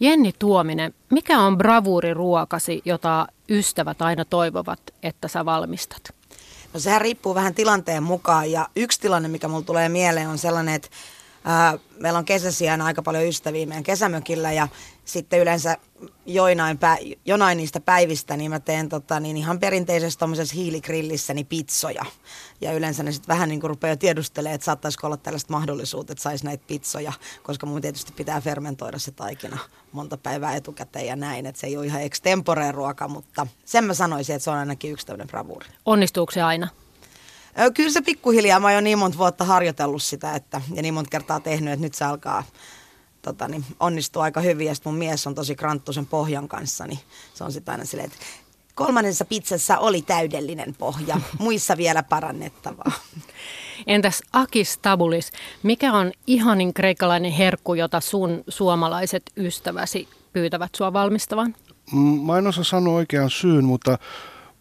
Jenni Tuominen, mikä on bravuuriruokasi, jota ystävät aina toivovat, että sä valmistat? No sehän riippuu vähän tilanteen mukaan ja yksi tilanne, mikä mulle tulee mieleen on sellainen, että ää, meillä on kesäsiään aika paljon ystäviä meidän kesämökillä ja sitten yleensä joinain, pä- jonain niistä päivistä niin mä teen tota, niin ihan perinteisessä tuommoisessa hiiligrillissä niin pizzoja. Ja yleensä ne sitten vähän niin kuin rupeaa tiedustelemaan, että saattaisiko olla tällaista mahdollisuutta, että saisi näitä pizzoja, koska mun tietysti pitää fermentoida se taikina monta päivää etukäteen ja näin, että se ei ole ihan extemporeen ruoka, mutta sen mä sanoisin, että se on ainakin yksi tämmöinen bravuuri. Onnistuuko se aina? Kyllä se pikkuhiljaa, mä oon jo niin monta vuotta harjoitellut sitä että, ja niin monta kertaa tehnyt, että nyt se alkaa tota, niin onnistuu aika hyvin. Ja mun mies on tosi kranttu sen pohjan kanssa, niin se on sitten aina silleen, että kolmannessa pizzassa oli täydellinen pohja, muissa vielä parannettavaa. Entäs Akis Tabulis, mikä on ihanin kreikkalainen herkku, jota sun suomalaiset ystäväsi pyytävät sua valmistavan? Mä en osaa sanoa oikean syyn, mutta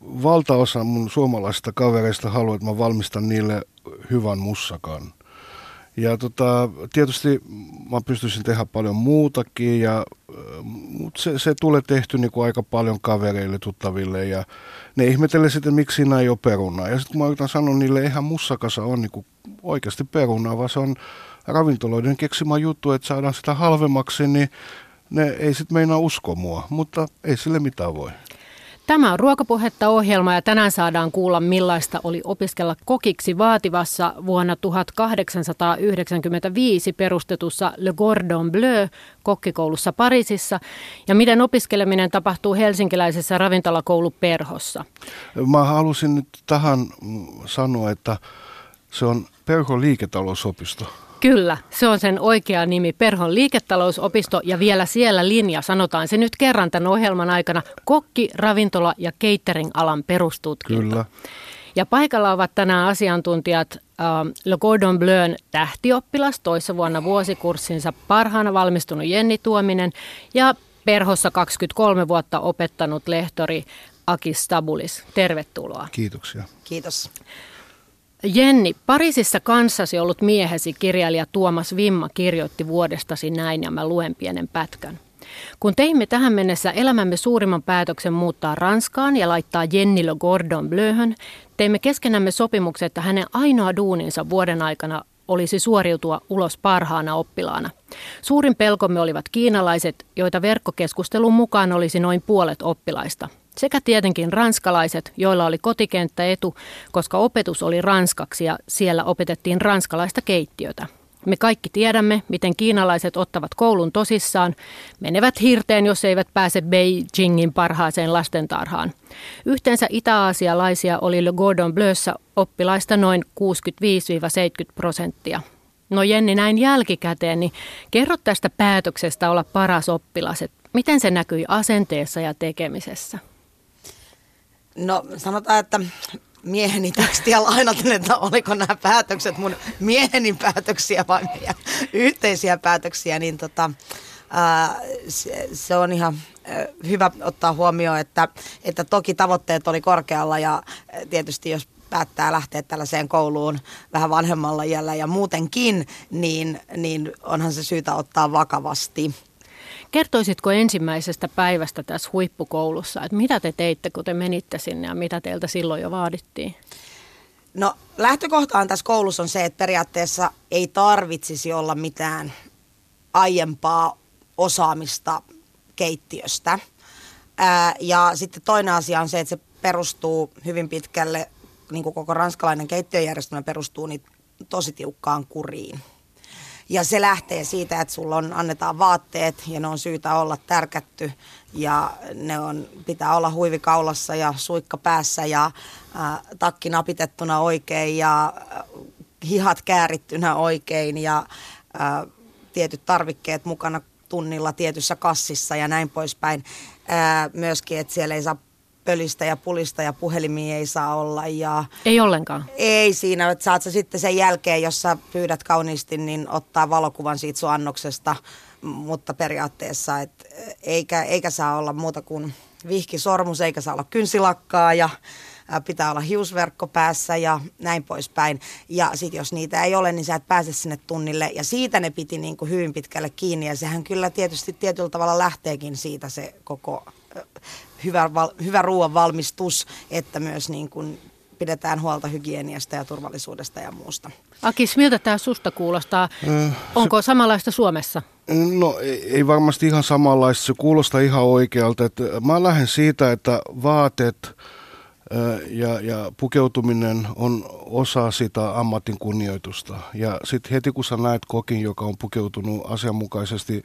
valtaosa mun suomalaisista kavereista haluaa, että mä valmistan niille hyvän mussakan. Ja tota, tietysti mä pystyisin tehdä paljon muutakin, ja, mutta se, se tulee tehty niin kuin aika paljon kavereille, tuttaville, ja ne ihmettelee sitten, miksi siinä ei ole perunaa. Ja sitten kun mä yritän sanoa niille, eihän mussakasa on niin kuin oikeasti perunaa, vaan se on ravintoloiden keksimä juttu, että saadaan sitä halvemmaksi, niin ne ei sitten meinaa uskoa mua, mutta ei sille mitään voi. Tämä on Ruokapuhetta ohjelma ja tänään saadaan kuulla millaista oli opiskella kokiksi vaativassa vuonna 1895 perustetussa Le Gordon Bleu kokkikoulussa Pariisissa ja miten opiskeleminen tapahtuu helsinkiläisessä ravintolakoulu Perhossa. Mä halusin nyt tähän sanoa, että se on Perho liiketalousopisto. Kyllä, se on sen oikea nimi, Perhon liiketalousopisto ja vielä siellä linja, sanotaan se nyt kerran tämän ohjelman aikana, kokki, ravintola ja catering-alan perustutkinto. Kyllä. Ja paikalla ovat tänään asiantuntijat äh, Le Cordon Bleun tähtioppilas, toissa vuonna vuosikurssinsa parhaana valmistunut Jenni Tuominen ja Perhossa 23 vuotta opettanut lehtori Aki Stabulis. Tervetuloa. Kiitoksia. Kiitos. Jenni, Pariisissa kanssasi ollut miehesi kirjailija Tuomas Vimma kirjoitti vuodestasi näin ja mä luen pienen pätkän. Kun teimme tähän mennessä elämämme suurimman päätöksen muuttaa Ranskaan ja laittaa Jennilo Gordon Bleuhön, teimme keskenämme sopimuksen, että hänen ainoa duuninsa vuoden aikana olisi suoriutua ulos parhaana oppilaana. Suurin pelkomme olivat kiinalaiset, joita verkkokeskustelun mukaan olisi noin puolet oppilaista – sekä tietenkin ranskalaiset, joilla oli kotikenttä etu, koska opetus oli ranskaksi ja siellä opetettiin ranskalaista keittiötä. Me kaikki tiedämme, miten kiinalaiset ottavat koulun tosissaan, menevät hirteen, jos eivät pääse Beijingin parhaaseen lastentarhaan. Yhteensä itä-aasialaisia oli Le Gordon Bleussa oppilaista noin 65-70 prosenttia. No Jenni, näin jälkikäteen, niin kerro tästä päätöksestä olla paras oppilas, miten se näkyi asenteessa ja tekemisessä? No sanotaan, että mieheni tekstiä lainaten, että oliko nämä päätökset mun mieheni päätöksiä vai meidän yhteisiä päätöksiä, niin tota, ää, se, se on ihan hyvä ottaa huomioon, että, että toki tavoitteet oli korkealla ja tietysti jos päättää lähteä tällaiseen kouluun vähän vanhemmalla iällä ja muutenkin, niin, niin onhan se syytä ottaa vakavasti. Kertoisitko ensimmäisestä päivästä tässä huippukoulussa, että mitä te teitte, kun te menitte sinne ja mitä teiltä silloin jo vaadittiin? No lähtökohtaan tässä koulussa on se, että periaatteessa ei tarvitsisi olla mitään aiempaa osaamista keittiöstä. Ää, ja sitten toinen asia on se, että se perustuu hyvin pitkälle, niin kuin koko ranskalainen keittiöjärjestelmä perustuu niin tosi tiukkaan kuriin. Ja se lähtee siitä, että sulla on, annetaan vaatteet ja ne on syytä olla tärkätty ja ne on, pitää olla huivikaulassa ja suikka päässä ja äh, takki napitettuna oikein ja äh, hihat käärittynä oikein ja äh, tietyt tarvikkeet mukana tunnilla tietyssä kassissa ja näin poispäin. Ää, myöskin, että siellä ei saa pölistä ja pulista ja puhelimia ei saa olla. Ja ei ollenkaan? Ei siinä, että saat sä sitten sen jälkeen, jos sä pyydät kauniisti, niin ottaa valokuvan siitä sun annoksesta, mutta periaatteessa, et eikä, eikä saa olla muuta kuin vihki sormus, eikä saa olla kynsilakkaa ja pitää olla hiusverkko päässä ja näin poispäin. Ja sitten jos niitä ei ole, niin sä et pääse sinne tunnille. Ja siitä ne piti niin kuin hyvin pitkälle kiinni ja sehän kyllä tietysti tietyllä tavalla lähteekin siitä se koko hyvä, hyvä ruoan valmistus, että myös niin kuin pidetään huolta hygieniasta ja turvallisuudesta ja muusta. Akis, miltä tämä susta kuulostaa? Äh, Onko se, samanlaista Suomessa? No ei, ei varmasti ihan samanlaista. Se kuulostaa ihan oikealta. Että mä lähden siitä, että vaatet äh, ja, ja pukeutuminen on osa sitä ammatin kunnioitusta. Ja sitten heti kun sä näet kokin, joka on pukeutunut asianmukaisesti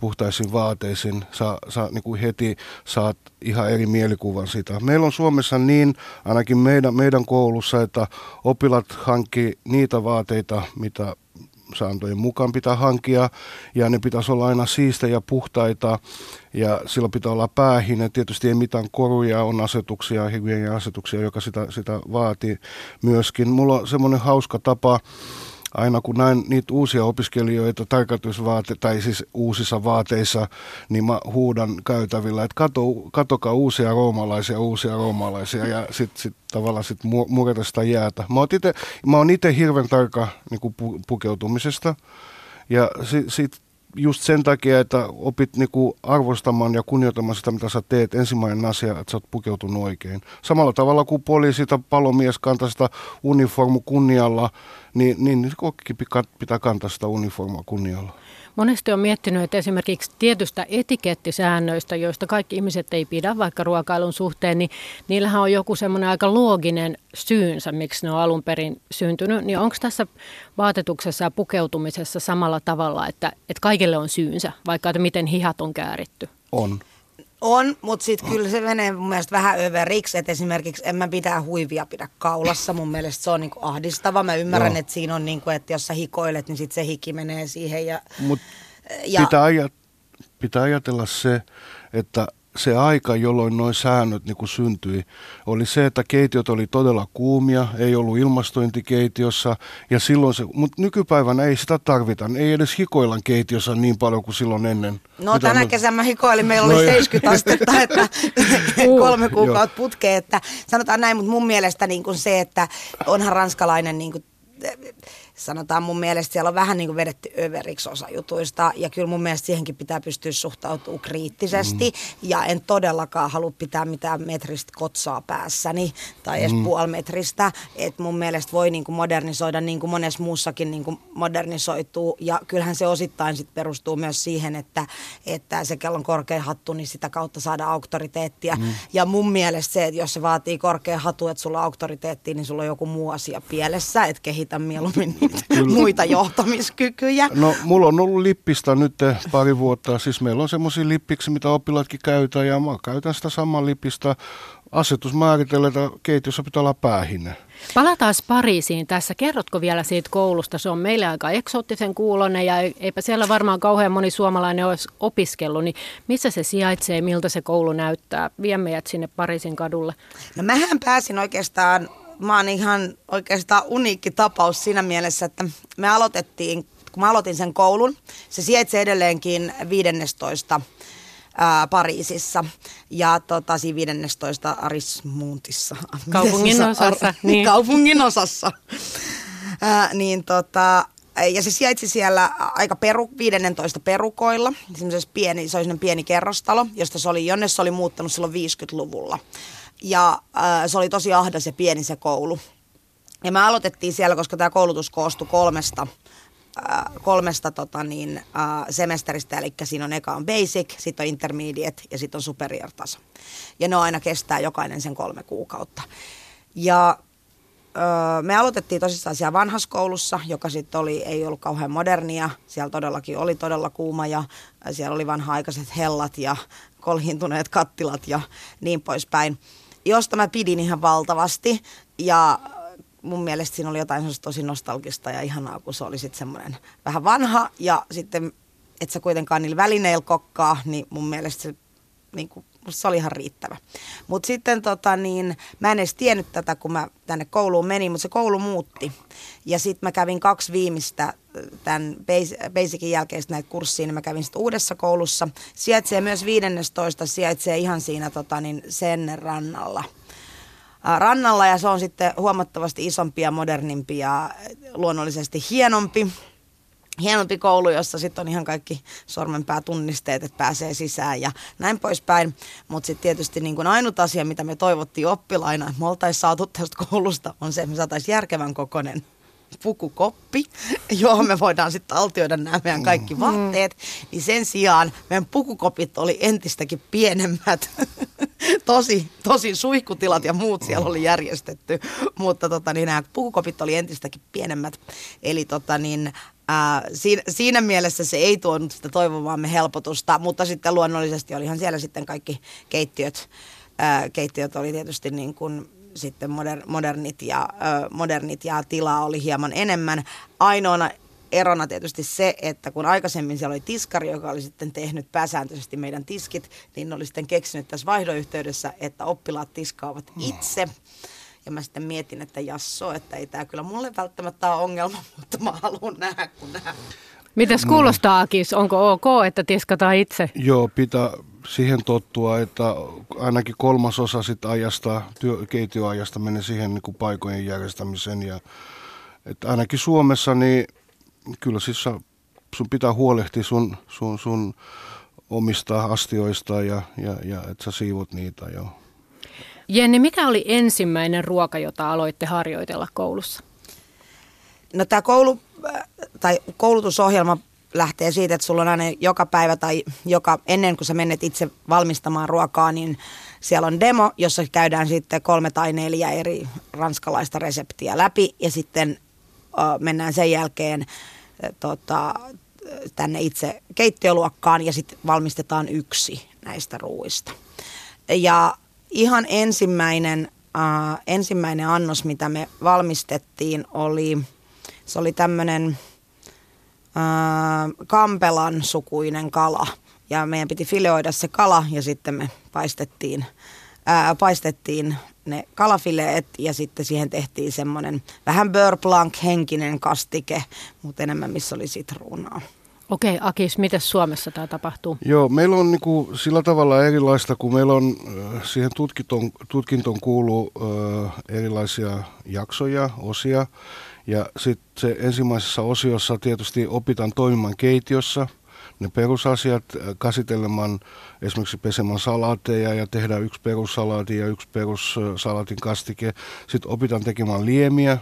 puhtaisiin vaateisiin, sä, sä niin kuin heti saat ihan eri mielikuvan siitä. Meillä on Suomessa niin, ainakin meidän, meidän koulussa, että opilat hankki niitä vaateita, mitä sääntöjen mukaan pitää hankkia, ja ne pitäisi olla aina siistejä ja puhtaita, ja sillä pitää olla päähine. Tietysti ei mitään koruja, on asetuksia, asetuksia, joka sitä, sitä vaatii myöskin. Mulla on semmoinen hauska tapa, aina kun näen niitä uusia opiskelijoita tai siis uusissa vaateissa, niin mä huudan käytävillä, että kato, katokaa uusia roomalaisia, uusia roomalaisia, ja sitten sit tavallaan sit mureta sitä jäätä. Mä oon itse hirveän tarkka niin pu, pukeutumisesta, ja sitten sit just sen takia, että opit niinku arvostamaan ja kunnioittamaan sitä, mitä sä teet, ensimmäinen asia, että sä oot pukeutunut oikein. Samalla tavalla kuin poliisi tai palomies kantaa sitä uniformu kunnialla, niin, niin kokki pitää kantaa sitä uniformua kunnialla. Monesti on miettinyt, että esimerkiksi tietystä etikettisäännöistä, joista kaikki ihmiset ei pidä vaikka ruokailun suhteen, niin niillähän on joku semmoinen aika looginen syynsä, miksi ne on alun perin syntynyt. Niin onko tässä vaatetuksessa ja pukeutumisessa samalla tavalla, että, että kaikille on syynsä, vaikka että miten hihat on kääritty? On. On, mutta sitten kyllä se menee mun mielestä vähän överiksi, että esimerkiksi en mä pitää huivia pidä kaulassa. Mun mielestä se on niinku ahdistava. Mä ymmärrän, Joo. että siinä on niinku, että jos sä hikoilet, niin sitten se hiki menee siihen. Ja, Mut ja, pitää, ajat, pitää ajatella se, että se aika, jolloin noin säännöt niin kuin syntyi, oli se, että keitiot oli todella kuumia, ei ollut ilmastointikeitiossa, ja silloin se, mutta nykypäivänä ei sitä tarvita, ei edes hikoilla keitiossa niin paljon kuin silloin ennen. No Mitä tänä mä... kesänä mä hikoilin, meillä oli no, 70 astetta, että kolme kuukautta putkeen, että sanotaan näin, mutta mun mielestä niin kuin se, että onhan ranskalainen niin kuin, sanotaan mun mielestä siellä on vähän niin kuin vedetty överiksi osa jutuista ja kyllä mun mielestä siihenkin pitää pystyä suhtautumaan kriittisesti mm. ja en todellakaan halua pitää mitään metristä kotsaa päässäni tai edes mm. puolimetristä, että mun mielestä voi niin kuin modernisoida niin kuin monessa muussakin niin kuin modernisoituu ja kyllähän se osittain sit perustuu myös siihen, että, että se kellon korkea hattu, niin sitä kautta saada auktoriteettia mm. ja mun mielestä se, että jos se vaatii korkea hatu, että sulla on auktoriteettia, niin sulla on joku muu asia pielessä, että kehitä mieluummin. muita johtamiskykyjä. No mulla on ollut lippistä nyt pari vuotta. Siis meillä on semmoisia lippiksi, mitä oppilaatkin käytetään ja mä käytän sitä samaa lippistä. Asetus määritellä, että keitiossa pitää olla päähinne. Palataan Pariisiin tässä. Kerrotko vielä siitä koulusta? Se on meille aika eksoottisen kuulonen ja eipä siellä varmaan kauhean moni suomalainen olisi opiskellut. Niin missä se sijaitsee, miltä se koulu näyttää? Vie meidät sinne Pariisin kadulle. No mähän pääsin oikeastaan mä oon ihan oikeastaan uniikki tapaus siinä mielessä, että me aloitettiin, kun mä aloitin sen koulun, se sijaitsee edelleenkin 15 ää, Pariisissa ja tota, siinä 15 Arismuntissa. Kaupungin osassa. niin. Kaupungin osassa. Ää, niin tota, ja se sijaitsi siellä aika peru, 15 perukoilla, pieni, se oli pieni kerrostalo, josta se oli, jonne se oli muuttanut silloin 50-luvulla. Ja äh, se oli tosi ahdas ja pieni se koulu. Ja me aloitettiin siellä, koska tämä koulutus koostui kolmesta, äh, kolmesta tota niin, äh, semesteristä, eli siinä on eka on basic, sitten on intermediate ja sitten on superior taso. Ja ne aina kestää jokainen sen kolme kuukautta. Ja me aloitettiin tosissaan siellä vanhassa koulussa, joka sitten oli, ei ollut kauhean modernia. Siellä todellakin oli todella kuuma ja siellä oli vanha-aikaiset hellat ja kolhiintuneet kattilat ja niin poispäin josta mä pidin ihan valtavasti. Ja mun mielestä siinä oli jotain tosi nostalgista ja ihanaa, kun se oli sitten semmoinen vähän vanha ja sitten, että sä kuitenkaan niillä välineillä kokkaa, niin mun mielestä se, niin kuin, se oli ihan riittävä. Mutta sitten tota niin, mä en edes tiennyt tätä, kun mä tänne kouluun menin, mutta se koulu muutti. Ja sitten mä kävin kaksi viimeistä tämän Basicin jälkeistä näitä kurssia, niin mä kävin sitten uudessa koulussa. Sijaitsee myös 15, sijaitsee ihan siinä tota, niin sen rannalla. rannalla ja se on sitten huomattavasti isompi ja modernimpi ja luonnollisesti hienompi hienompi koulu, jossa sitten on ihan kaikki sormenpäätunnisteet, että pääsee sisään ja näin poispäin. Mutta sitten tietysti niin kun ainut asia, mitä me toivottiin oppilaina, että me oltaisiin saatu tästä koulusta, on se, että me saataisiin järkevän kokonen pukukoppi, johon me voidaan sitten altioida nämä meidän kaikki mm. vaatteet, niin sen sijaan meidän pukukopit oli entistäkin pienemmät. tosi, tosi suihkutilat ja muut siellä oli järjestetty, mutta tota, niin nämä pukukopit oli entistäkin pienemmät. Eli tota, niin, ää, siinä, siinä mielessä se ei tuonut sitä toivomaamme helpotusta, mutta sitten luonnollisesti olihan siellä sitten kaikki keittiöt. Ää, keittiöt oli tietysti niin kuin sitten moder, modernit, ja, ö, modernit ja tilaa oli hieman enemmän. Ainoana erona tietysti se, että kun aikaisemmin siellä oli tiskari, joka oli sitten tehnyt pääsääntöisesti meidän tiskit, niin oli sitten keksinyt tässä vaihdoyhteydessä, että oppilaat tiskaavat itse. Ja mä sitten mietin, että jasso, että ei tämä kyllä mulle välttämättä ole ongelma, mutta mä haluan nähdä, kun nähdään. Mitäs kuulostaa, Akis? Onko ok, että tiskataan itse? Joo, pitää siihen tottua, että ainakin kolmasosa sit ajasta, työ, keittiöajasta menee siihen niin kuin paikojen järjestämiseen. Ja, että ainakin Suomessa, niin kyllä siis sun pitää huolehtia sun, sun, sun omista astioista ja, ja, ja että sä siivot niitä jo. Jenni, mikä oli ensimmäinen ruoka, jota aloitte harjoitella koulussa? No tämä koulu, tai koulutusohjelma lähtee siitä, että sulla on aina joka päivä tai joka, ennen kuin sä menet itse valmistamaan ruokaa, niin siellä on demo, jossa käydään sitten kolme tai neljä eri ranskalaista reseptiä läpi ja sitten uh, mennään sen jälkeen tota, tänne itse keittiöluokkaan ja sitten valmistetaan yksi näistä ruuista. Ja ihan ensimmäinen, uh, ensimmäinen annos, mitä me valmistettiin, oli, se oli tämmöinen kampelan sukuinen kala. Ja meidän piti fileoida se kala ja sitten me paistettiin, ää, paistettiin ne kalafileet ja sitten siihen tehtiin semmoinen vähän beurre blanc henkinen kastike, mutta enemmän missä oli sitruunaa. Okei, Akis, miten Suomessa tämä tapahtuu? Joo, meillä on niinku sillä tavalla erilaista, kun meillä on siihen tutkintoon, tutkintoon kuuluu äh, erilaisia jaksoja, osia. Ja sitten se ensimmäisessä osiossa tietysti opitaan toimimaan keitiossa, ne perusasiat, äh, käsittelemään esimerkiksi pesemään salaateja ja tehdä yksi perussalaati ja yksi perussalaatin kastike. Sitten opitaan tekemään liemiä,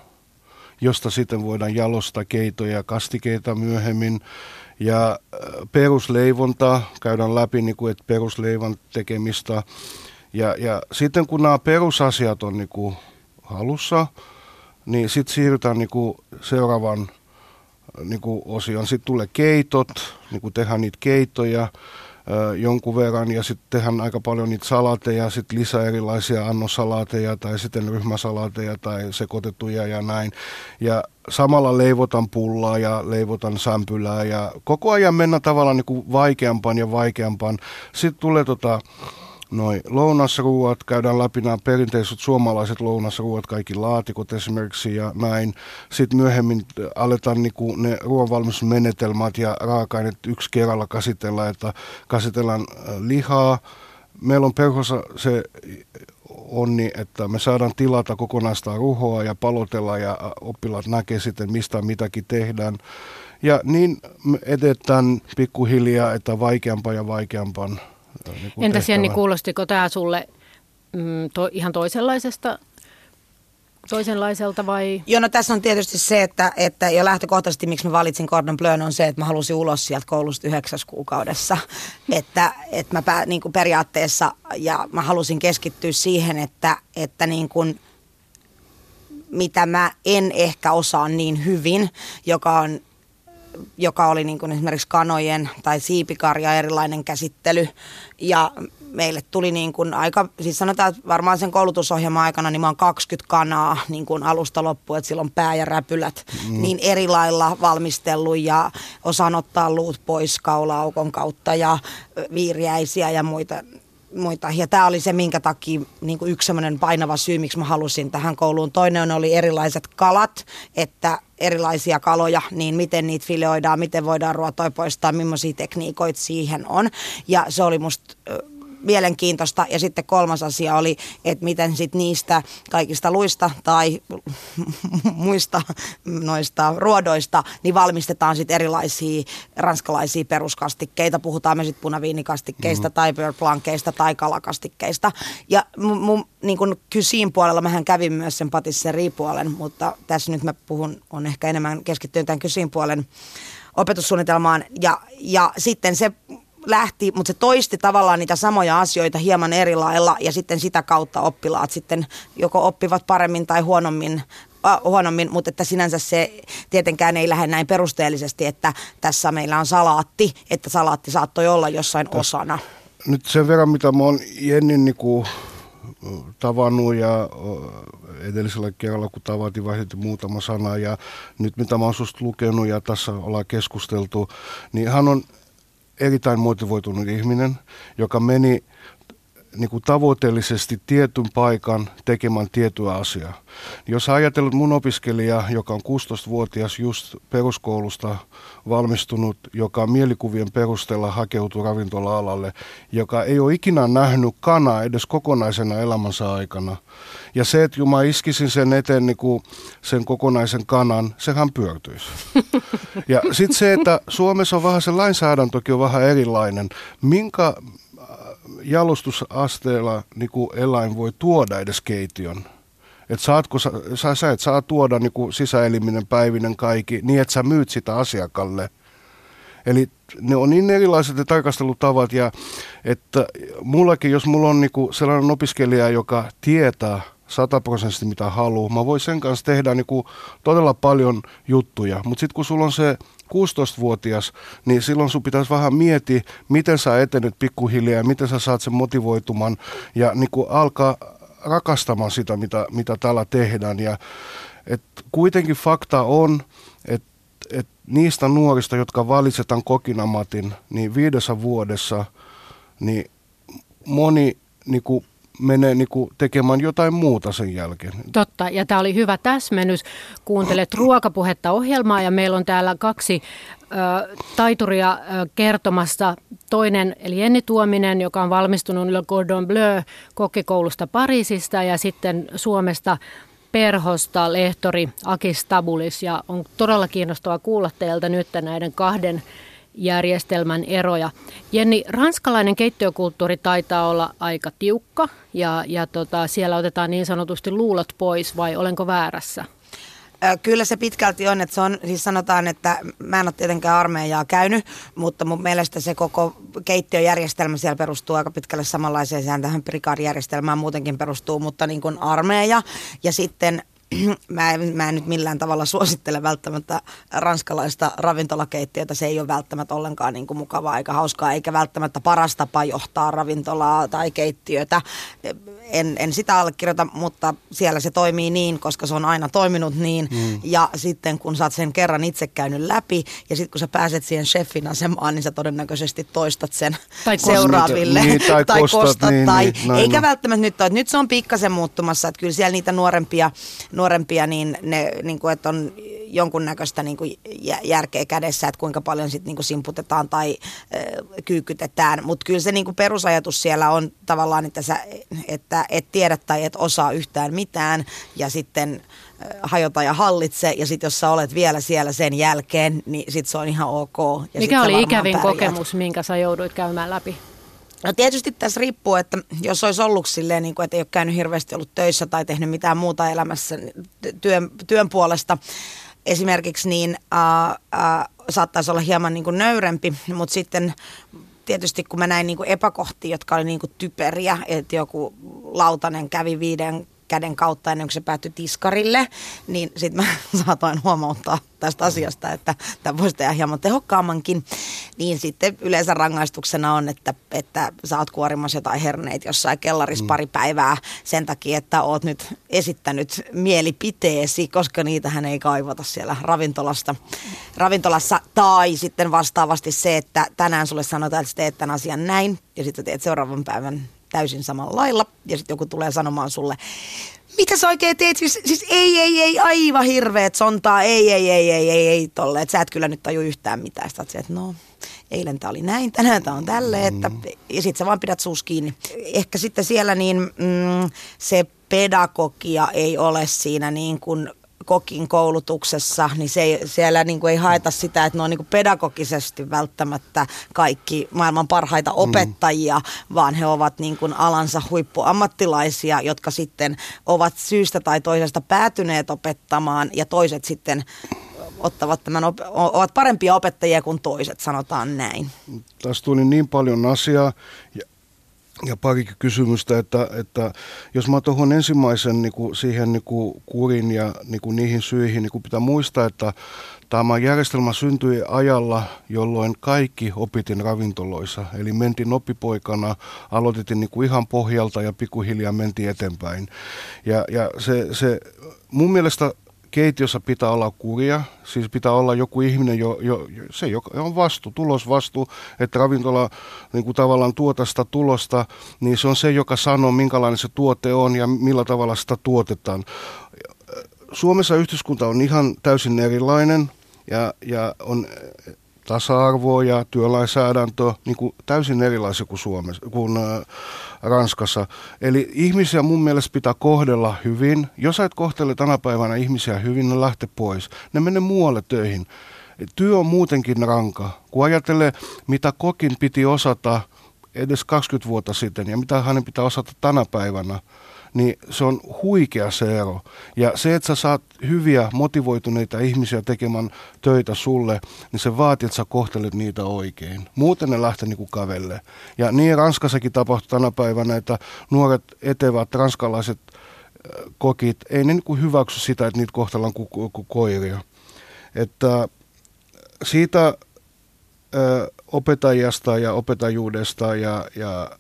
josta sitten voidaan jalostaa keitoja ja kastikeita myöhemmin. Ja äh, perusleivonta käydään läpi, niin kuin, että perusleivon tekemistä. Ja, ja sitten kun nämä perusasiat on niin kuin halussa, niin sitten siirrytään niinku seuraavan niinku osion. Sitten tulee keitot, niinku tehdään niitä keittoja jonkun verran ja sitten tehdään aika paljon niitä salateja, sitten lisää erilaisia annosalaateja tai sitten ryhmäsalaateja tai sekoitettuja ja näin. Ja samalla leivotan pullaa ja leivotan sämpylää ja koko ajan mennä tavallaan niin vaikeampaan ja vaikeampaan. Sitten tulee tota, Noin lounasruuat, käydään läpi nämä perinteiset suomalaiset lounasruuat, kaikki laatikot esimerkiksi ja näin. Sitten myöhemmin aletaan niinku ne ruoanvalmistusmenetelmät ja raaka-aineet yksi kerralla käsitellä, että käsitellään äh, lihaa. Meillä on perhossa se onni, että me saadaan tilata kokonaista ruhoa ja palotella ja äh, oppilaat näkee sitten mistä mitäkin tehdään. Ja niin edetään pikkuhiljaa, että vaikeampaa ja vaikeampaan niin Entäs Jenni, kuulostiko tämä sulle mm, to, ihan toisenlaisesta toisenlaiselta vai? Joo, no tässä on tietysti se, että, että jo lähtökohtaisesti miksi mä valitsin Gordon Blön on se, että mä halusin ulos sieltä koulusta yhdeksäs kuukaudessa. että, että mä pää, niin kuin periaatteessa ja mä halusin keskittyä siihen, että, että niin kuin, mitä mä en ehkä osaa niin hyvin, joka on joka oli niin kuin esimerkiksi kanojen tai siipikarja erilainen käsittely. Ja meille tuli niin kuin aika, siis sanotaan, että varmaan sen koulutusohjelman aikana niin mä oon 20 kanaa niin kuin alusta loppuun, että silloin pää ja räpylät mm. niin eri lailla valmistellut ja osaan ottaa luut pois kaulaaukon kautta ja viiriäisiä ja muita muita. Ja tämä oli se, minkä takia niin kuin yksi semmoinen painava syy, miksi mä halusin tähän kouluun. Toinen oli erilaiset kalat, että erilaisia kaloja, niin miten niitä fileoidaan, miten voidaan ruotoja poistaa, millaisia tekniikoita siihen on. Ja se oli musta mielenkiintoista. Ja sitten kolmas asia oli, että miten sit niistä kaikista luista tai muista noista ruodoista, niin valmistetaan sitten erilaisia ranskalaisia peruskastikkeita. Puhutaan me sitten punaviinikastikkeista mm. tai beurre tai kalakastikkeista. Ja mun niin kun kysiin puolella mähän kävin myös sen patisserie-puolen, mutta tässä nyt mä puhun, on ehkä enemmän keskittynyt tämän kysiin puolen opetussuunnitelmaan. Ja, ja sitten se lähti, mutta se toisti tavallaan niitä samoja asioita hieman eri lailla ja sitten sitä kautta oppilaat sitten joko oppivat paremmin tai huonommin äh, huonommin, mutta että sinänsä se tietenkään ei lähde näin perusteellisesti, että tässä meillä on salaatti, että salaatti saattoi olla jossain osana. Nyt sen verran, mitä mä oon Jennin niinku tavannut ja edellisellä kerralla, kun tavattiin, vaihdettiin muutama sana ja nyt mitä mä oon susta lukenut ja tässä ollaan keskusteltu, niin hän on erittäin motivoitunut ihminen, joka meni niin kuin tavoitteellisesti tietyn paikan tekemään tiettyä asiaa. Jos ajatellut mun opiskelija, joka on 16-vuotias just peruskoulusta valmistunut, joka mielikuvien perusteella hakeutuu ravintola-alalle, joka ei ole ikinä nähnyt kanaa edes kokonaisena elämänsä aikana. Ja se, että mä iskisin sen eteen niin kuin sen kokonaisen kanan, sehän pyörtyisi. Ja sitten se, että Suomessa on vähän se lainsäädäntökin on vähän erilainen. Minkä jalostusasteella niin kuin eläin voi tuoda edes keittiön. Että saatko, sä, sä et saa tuoda niin kuin sisäeliminen päivinen kaikki niin, että sä myyt sitä asiakkaalle. Eli ne on niin erilaiset ne tarkastelutavat ja että mullakin, jos mulla on niin kuin sellainen opiskelija, joka tietää sataprosenttisesti mitä haluaa, mä voin sen kanssa tehdä niin kuin todella paljon juttuja. Mutta sitten kun sulla on se 16-vuotias, niin silloin sun pitäisi vähän miettiä, miten sä etenet pikkuhiljaa, miten sä saat sen motivoitumaan ja niin kuin alkaa rakastamaan sitä, mitä, mitä täällä tehdään. Ja, et kuitenkin fakta on, että et niistä nuorista, jotka valitsetaan kokinamatin, niin viidessä vuodessa, niin moni niin kuin menee niin kuin tekemään jotain muuta sen jälkeen. Totta, ja tämä oli hyvä täsmennys. Kuuntelet ruokapuhetta ohjelmaa ja meillä on täällä kaksi ö, taituria ö, kertomassa. Toinen, eli Jenni Tuominen, joka on valmistunut Le Cordon Bleu kokkikoulusta Pariisista ja sitten Suomesta Perhosta lehtori Aki Stabulis. Ja on todella kiinnostavaa kuulla teiltä nyt näiden kahden järjestelmän eroja. Jenni, ranskalainen keittiökulttuuri taitaa olla aika tiukka ja, ja tota, siellä otetaan niin sanotusti luulot pois vai olenko väärässä? Kyllä se pitkälti on, että se on, siis sanotaan, että mä en ole tietenkään armeijaa käynyt, mutta mun mielestä se koko keittiöjärjestelmä siellä perustuu aika pitkälle samanlaiseen, sehän tähän prikaadijärjestelmään muutenkin perustuu, mutta niin kuin armeija ja sitten mä en, mä en nyt millään tavalla suosittele välttämättä ranskalaista ravintolakeittiötä. Se ei ole välttämättä ollenkaan niin kuin mukavaa eikä hauskaa, eikä välttämättä paras tapa johtaa ravintolaa tai keittiötä. En, en sitä allekirjoita, mutta siellä se toimii niin, koska se on aina toiminut niin. Mm. Ja sitten kun sä oot sen kerran itse käynyt läpi ja sitten kun sä pääset siihen chefin asemaan, niin sä todennäköisesti toistat sen tai seuraaville. Niin, tai, tai kostat, kostat niin, tai, niin, näin eikä on. välttämättä nyt ole. Nyt se on pikkasen muuttumassa, että kyllä siellä niitä nuorempia nuorempia, niin, ne, niin kuin, että on jonkunnäköistä niin kuin järkeä kädessä, että kuinka paljon sit niin kuin simputetaan tai äh, kyykytetään. Mutta kyllä se niin kuin perusajatus siellä on tavallaan, että, sä, että et tiedä tai et osaa yhtään mitään ja sitten hajota ja hallitse ja sitten jos sä olet vielä siellä sen jälkeen, niin sitten se on ihan ok. Ja Mikä oli ikävin pärjät. kokemus, minkä sä jouduit käymään läpi? No tietysti tässä riippuu, että jos olisi ollut silleen, niin kuin, että ei ole käynyt hirveästi ollut töissä tai tehnyt mitään muuta elämässä työn, työn puolesta esimerkiksi, niin äh, äh, saattaisi olla hieman niin kuin nöyrempi, mutta sitten tietysti kun mä näin niin kuin epäkohtia, jotka oli niin kuin typeriä, että joku lautanen kävi viiden käden kautta ennen kuin se päättyi tiskarille, niin sitten mä saatoin huomauttaa tästä asiasta, että tämä voisi tehdä hieman tehokkaammankin. Niin sitten yleensä rangaistuksena on, että, että sä oot kuorimassa jotain herneitä jossain kellarissa mm. pari päivää sen takia, että oot nyt esittänyt mielipiteesi, koska niitähän ei kaivata siellä ravintolasta, ravintolassa. Tai sitten vastaavasti se, että tänään sulle sanotaan, että teet tämän asian näin ja sitten teet seuraavan päivän täysin samalla lailla ja sitten joku tulee sanomaan sulle, mitä sä oikein teet? Siis, siis ei, ei, ei, aivan hirveet sontaa, ei, ei, ei, ei, ei, ei, tolle, että sä et kyllä nyt taju yhtään mitään. Sitten että no, eilen tämä oli näin, tänään tämä on että, mm. ja sitten sä vaan pidät suus kiinni. Ehkä sitten siellä niin mm, se pedagogia ei ole siinä niin kuin kokin koulutuksessa, niin se ei, siellä niin kuin ei haeta sitä, että ne on niin kuin pedagogisesti välttämättä kaikki maailman parhaita mm. opettajia, mm. vaan he ovat niin kuin alansa huippuammattilaisia, jotka sitten ovat syystä tai toisesta päätyneet opettamaan ja toiset sitten ottavat tämän, ovat parempia opettajia kuin toiset, sanotaan näin. Tässä tuli niin paljon asiaa ja pari kysymystä, että, että jos mä tuohon ensimmäisen niin kuin siihen niin kuin kurin ja niin kuin niihin syihin, niin kuin pitää muistaa, että tämä järjestelmä syntyi ajalla, jolloin kaikki opitin ravintoloissa. Eli mentiin oppipoikana, aloitettiin niin kuin ihan pohjalta ja pikkuhiljaa mentiin eteenpäin. Ja, ja se, se mun mielestä keitiossa pitää olla kuria, siis pitää olla joku ihminen, jo, jo, se joka on vastu, tulosvastu, että ravintola niin kuin tavallaan tuota sitä tulosta, niin se on se, joka sanoo, minkälainen se tuote on ja millä tavalla sitä tuotetaan. Suomessa yhteiskunta on ihan täysin erilainen ja, ja on tasa-arvoa ja työlainsäädäntö niin kuin täysin erilaisia kuin, Suomessa, kuin äh, Ranskassa. Eli ihmisiä mun mielestä pitää kohdella hyvin. Jos et kohtele tänä päivänä ihmisiä hyvin, ne lähte pois. Ne menee muualle töihin. Työ on muutenkin ranka. Kun ajattelee, mitä kokin piti osata edes 20 vuotta sitten ja mitä hänen pitää osata tänä päivänä, niin se on huikea se ero. Ja se, että sä saat hyviä, motivoituneita ihmisiä tekemään töitä sulle, niin se vaatii, että sä kohtelet niitä oikein. Muuten ne lähtee niin kuin kavelle. Ja niin Ranskassakin tapahtuu tänä päivänä, että nuoret etevät ranskalaiset äh, kokit, ei ne niin kuin hyväksy sitä, että niitä kohtellaan kuin, kuin koiria. Että siitä ö, opettajasta ja opetajuudesta ja, ja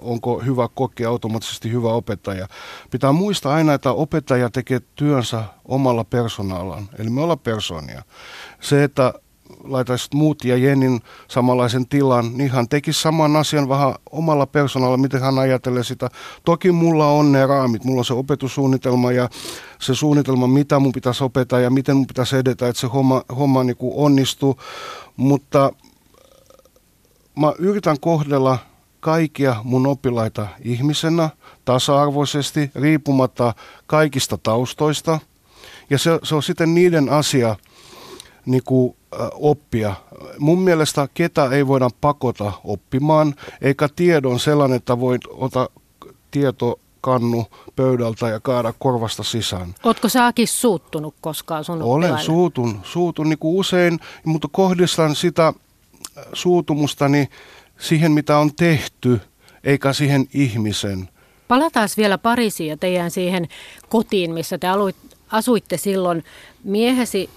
onko hyvä kokki automaattisesti hyvä opettaja. Pitää muistaa aina, että opettaja tekee työnsä omalla persoonallaan, eli me ollaan persoonia. Se, että laitaisit muut ja Jenin samanlaisen tilan, niin hän tekisi saman asian vähän omalla persoonalla, miten hän ajattelee sitä. Toki mulla on ne raamit, mulla on se opetussuunnitelma ja se suunnitelma, mitä mun pitäisi opettaa ja miten mun pitäisi edetä, että se homma, homma niin onnistuu, mutta mä yritän kohdella kaikkia mun oppilaita ihmisenä tasa-arvoisesti, riippumatta kaikista taustoista. Ja se, se on sitten niiden asia niin kuin, äh, oppia. Mun mielestä ketä ei voida pakota oppimaan, eikä tiedon sellainen, että voit ota tieto kannu pöydältä ja kaada korvasta sisään. Oletko säkin suuttunut koskaan sun Olen suutun, suutun niin kuin usein, mutta kohdistan sitä suutumustani siihen, mitä on tehty, eikä siihen ihmisen. Palataan vielä Pariisiin ja teidän siihen kotiin, missä te asuitte silloin. Miehesi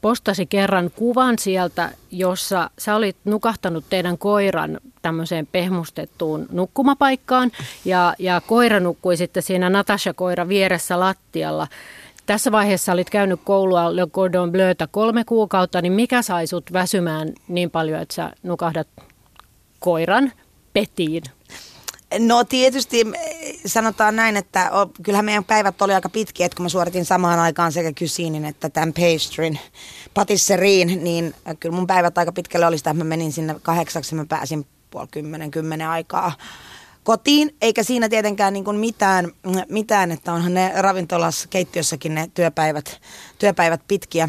postasi kerran kuvan sieltä, jossa sä olit nukahtanut teidän koiran tämmöiseen pehmustettuun nukkumapaikkaan ja, ja koira nukkui sitten siinä Natasha-koira vieressä lattialla. Tässä vaiheessa olit käynyt koulua Le Cordon Bleuta kolme kuukautta, niin mikä sai sut väsymään niin paljon, että sä nukahdat koiran petiin? No tietysti sanotaan näin, että kyllähän meidän päivät oli aika pitkiä, että kun mä suoritin samaan aikaan sekä kysiinin että tämän pastryn patisseriin, niin kyllä mun päivät aika pitkälle oli sitä, että mä menin sinne kahdeksaksi, mä pääsin puoli kymmenen, kymmenen aikaa kotiin, eikä siinä tietenkään niin kuin mitään, mitään, että onhan ne ravintolassa, keittiössäkin ne työpäivät, työpäivät pitkiä.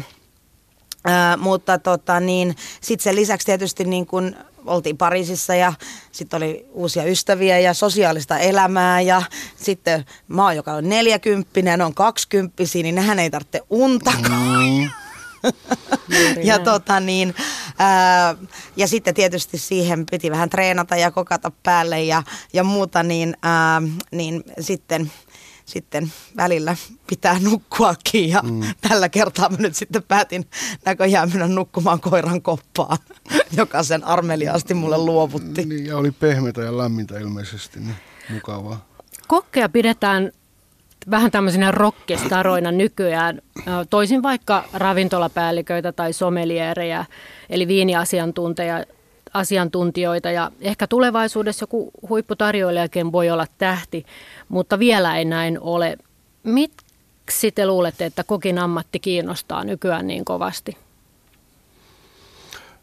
Ää, mutta tota, niin, sitten sen lisäksi tietysti niin kuin oltiin Pariisissa ja sitten oli uusia ystäviä ja sosiaalista elämää ja sitten mä oon, joka on neljäkymppinen ja ne on kaksikymppisiä, niin nehän ei tarvitse unta. Mm. ja, tota niin, ää, ja sitten tietysti siihen piti vähän treenata ja kokata päälle ja, ja muuta, niin, ää, niin sitten sitten välillä pitää nukkuakin ja mm. tällä kertaa mä nyt sitten päätin näköjään mennä nukkumaan koiran koppaan, joka sen armeliaasti mulle luovutti. Niin, ja oli pehmeitä ja lämmintä ilmeisesti, niin mukavaa. Kokkeja pidetään vähän tämmöisenä rockestaroina nykyään, toisin vaikka ravintolapäälliköitä tai someliereja, eli viiniasiantuntijoita asiantuntijoita ja ehkä tulevaisuudessa joku huipputarjoilijakin voi olla tähti, mutta vielä ei näin ole. miksi te luulette, että kokin ammatti kiinnostaa nykyään niin kovasti?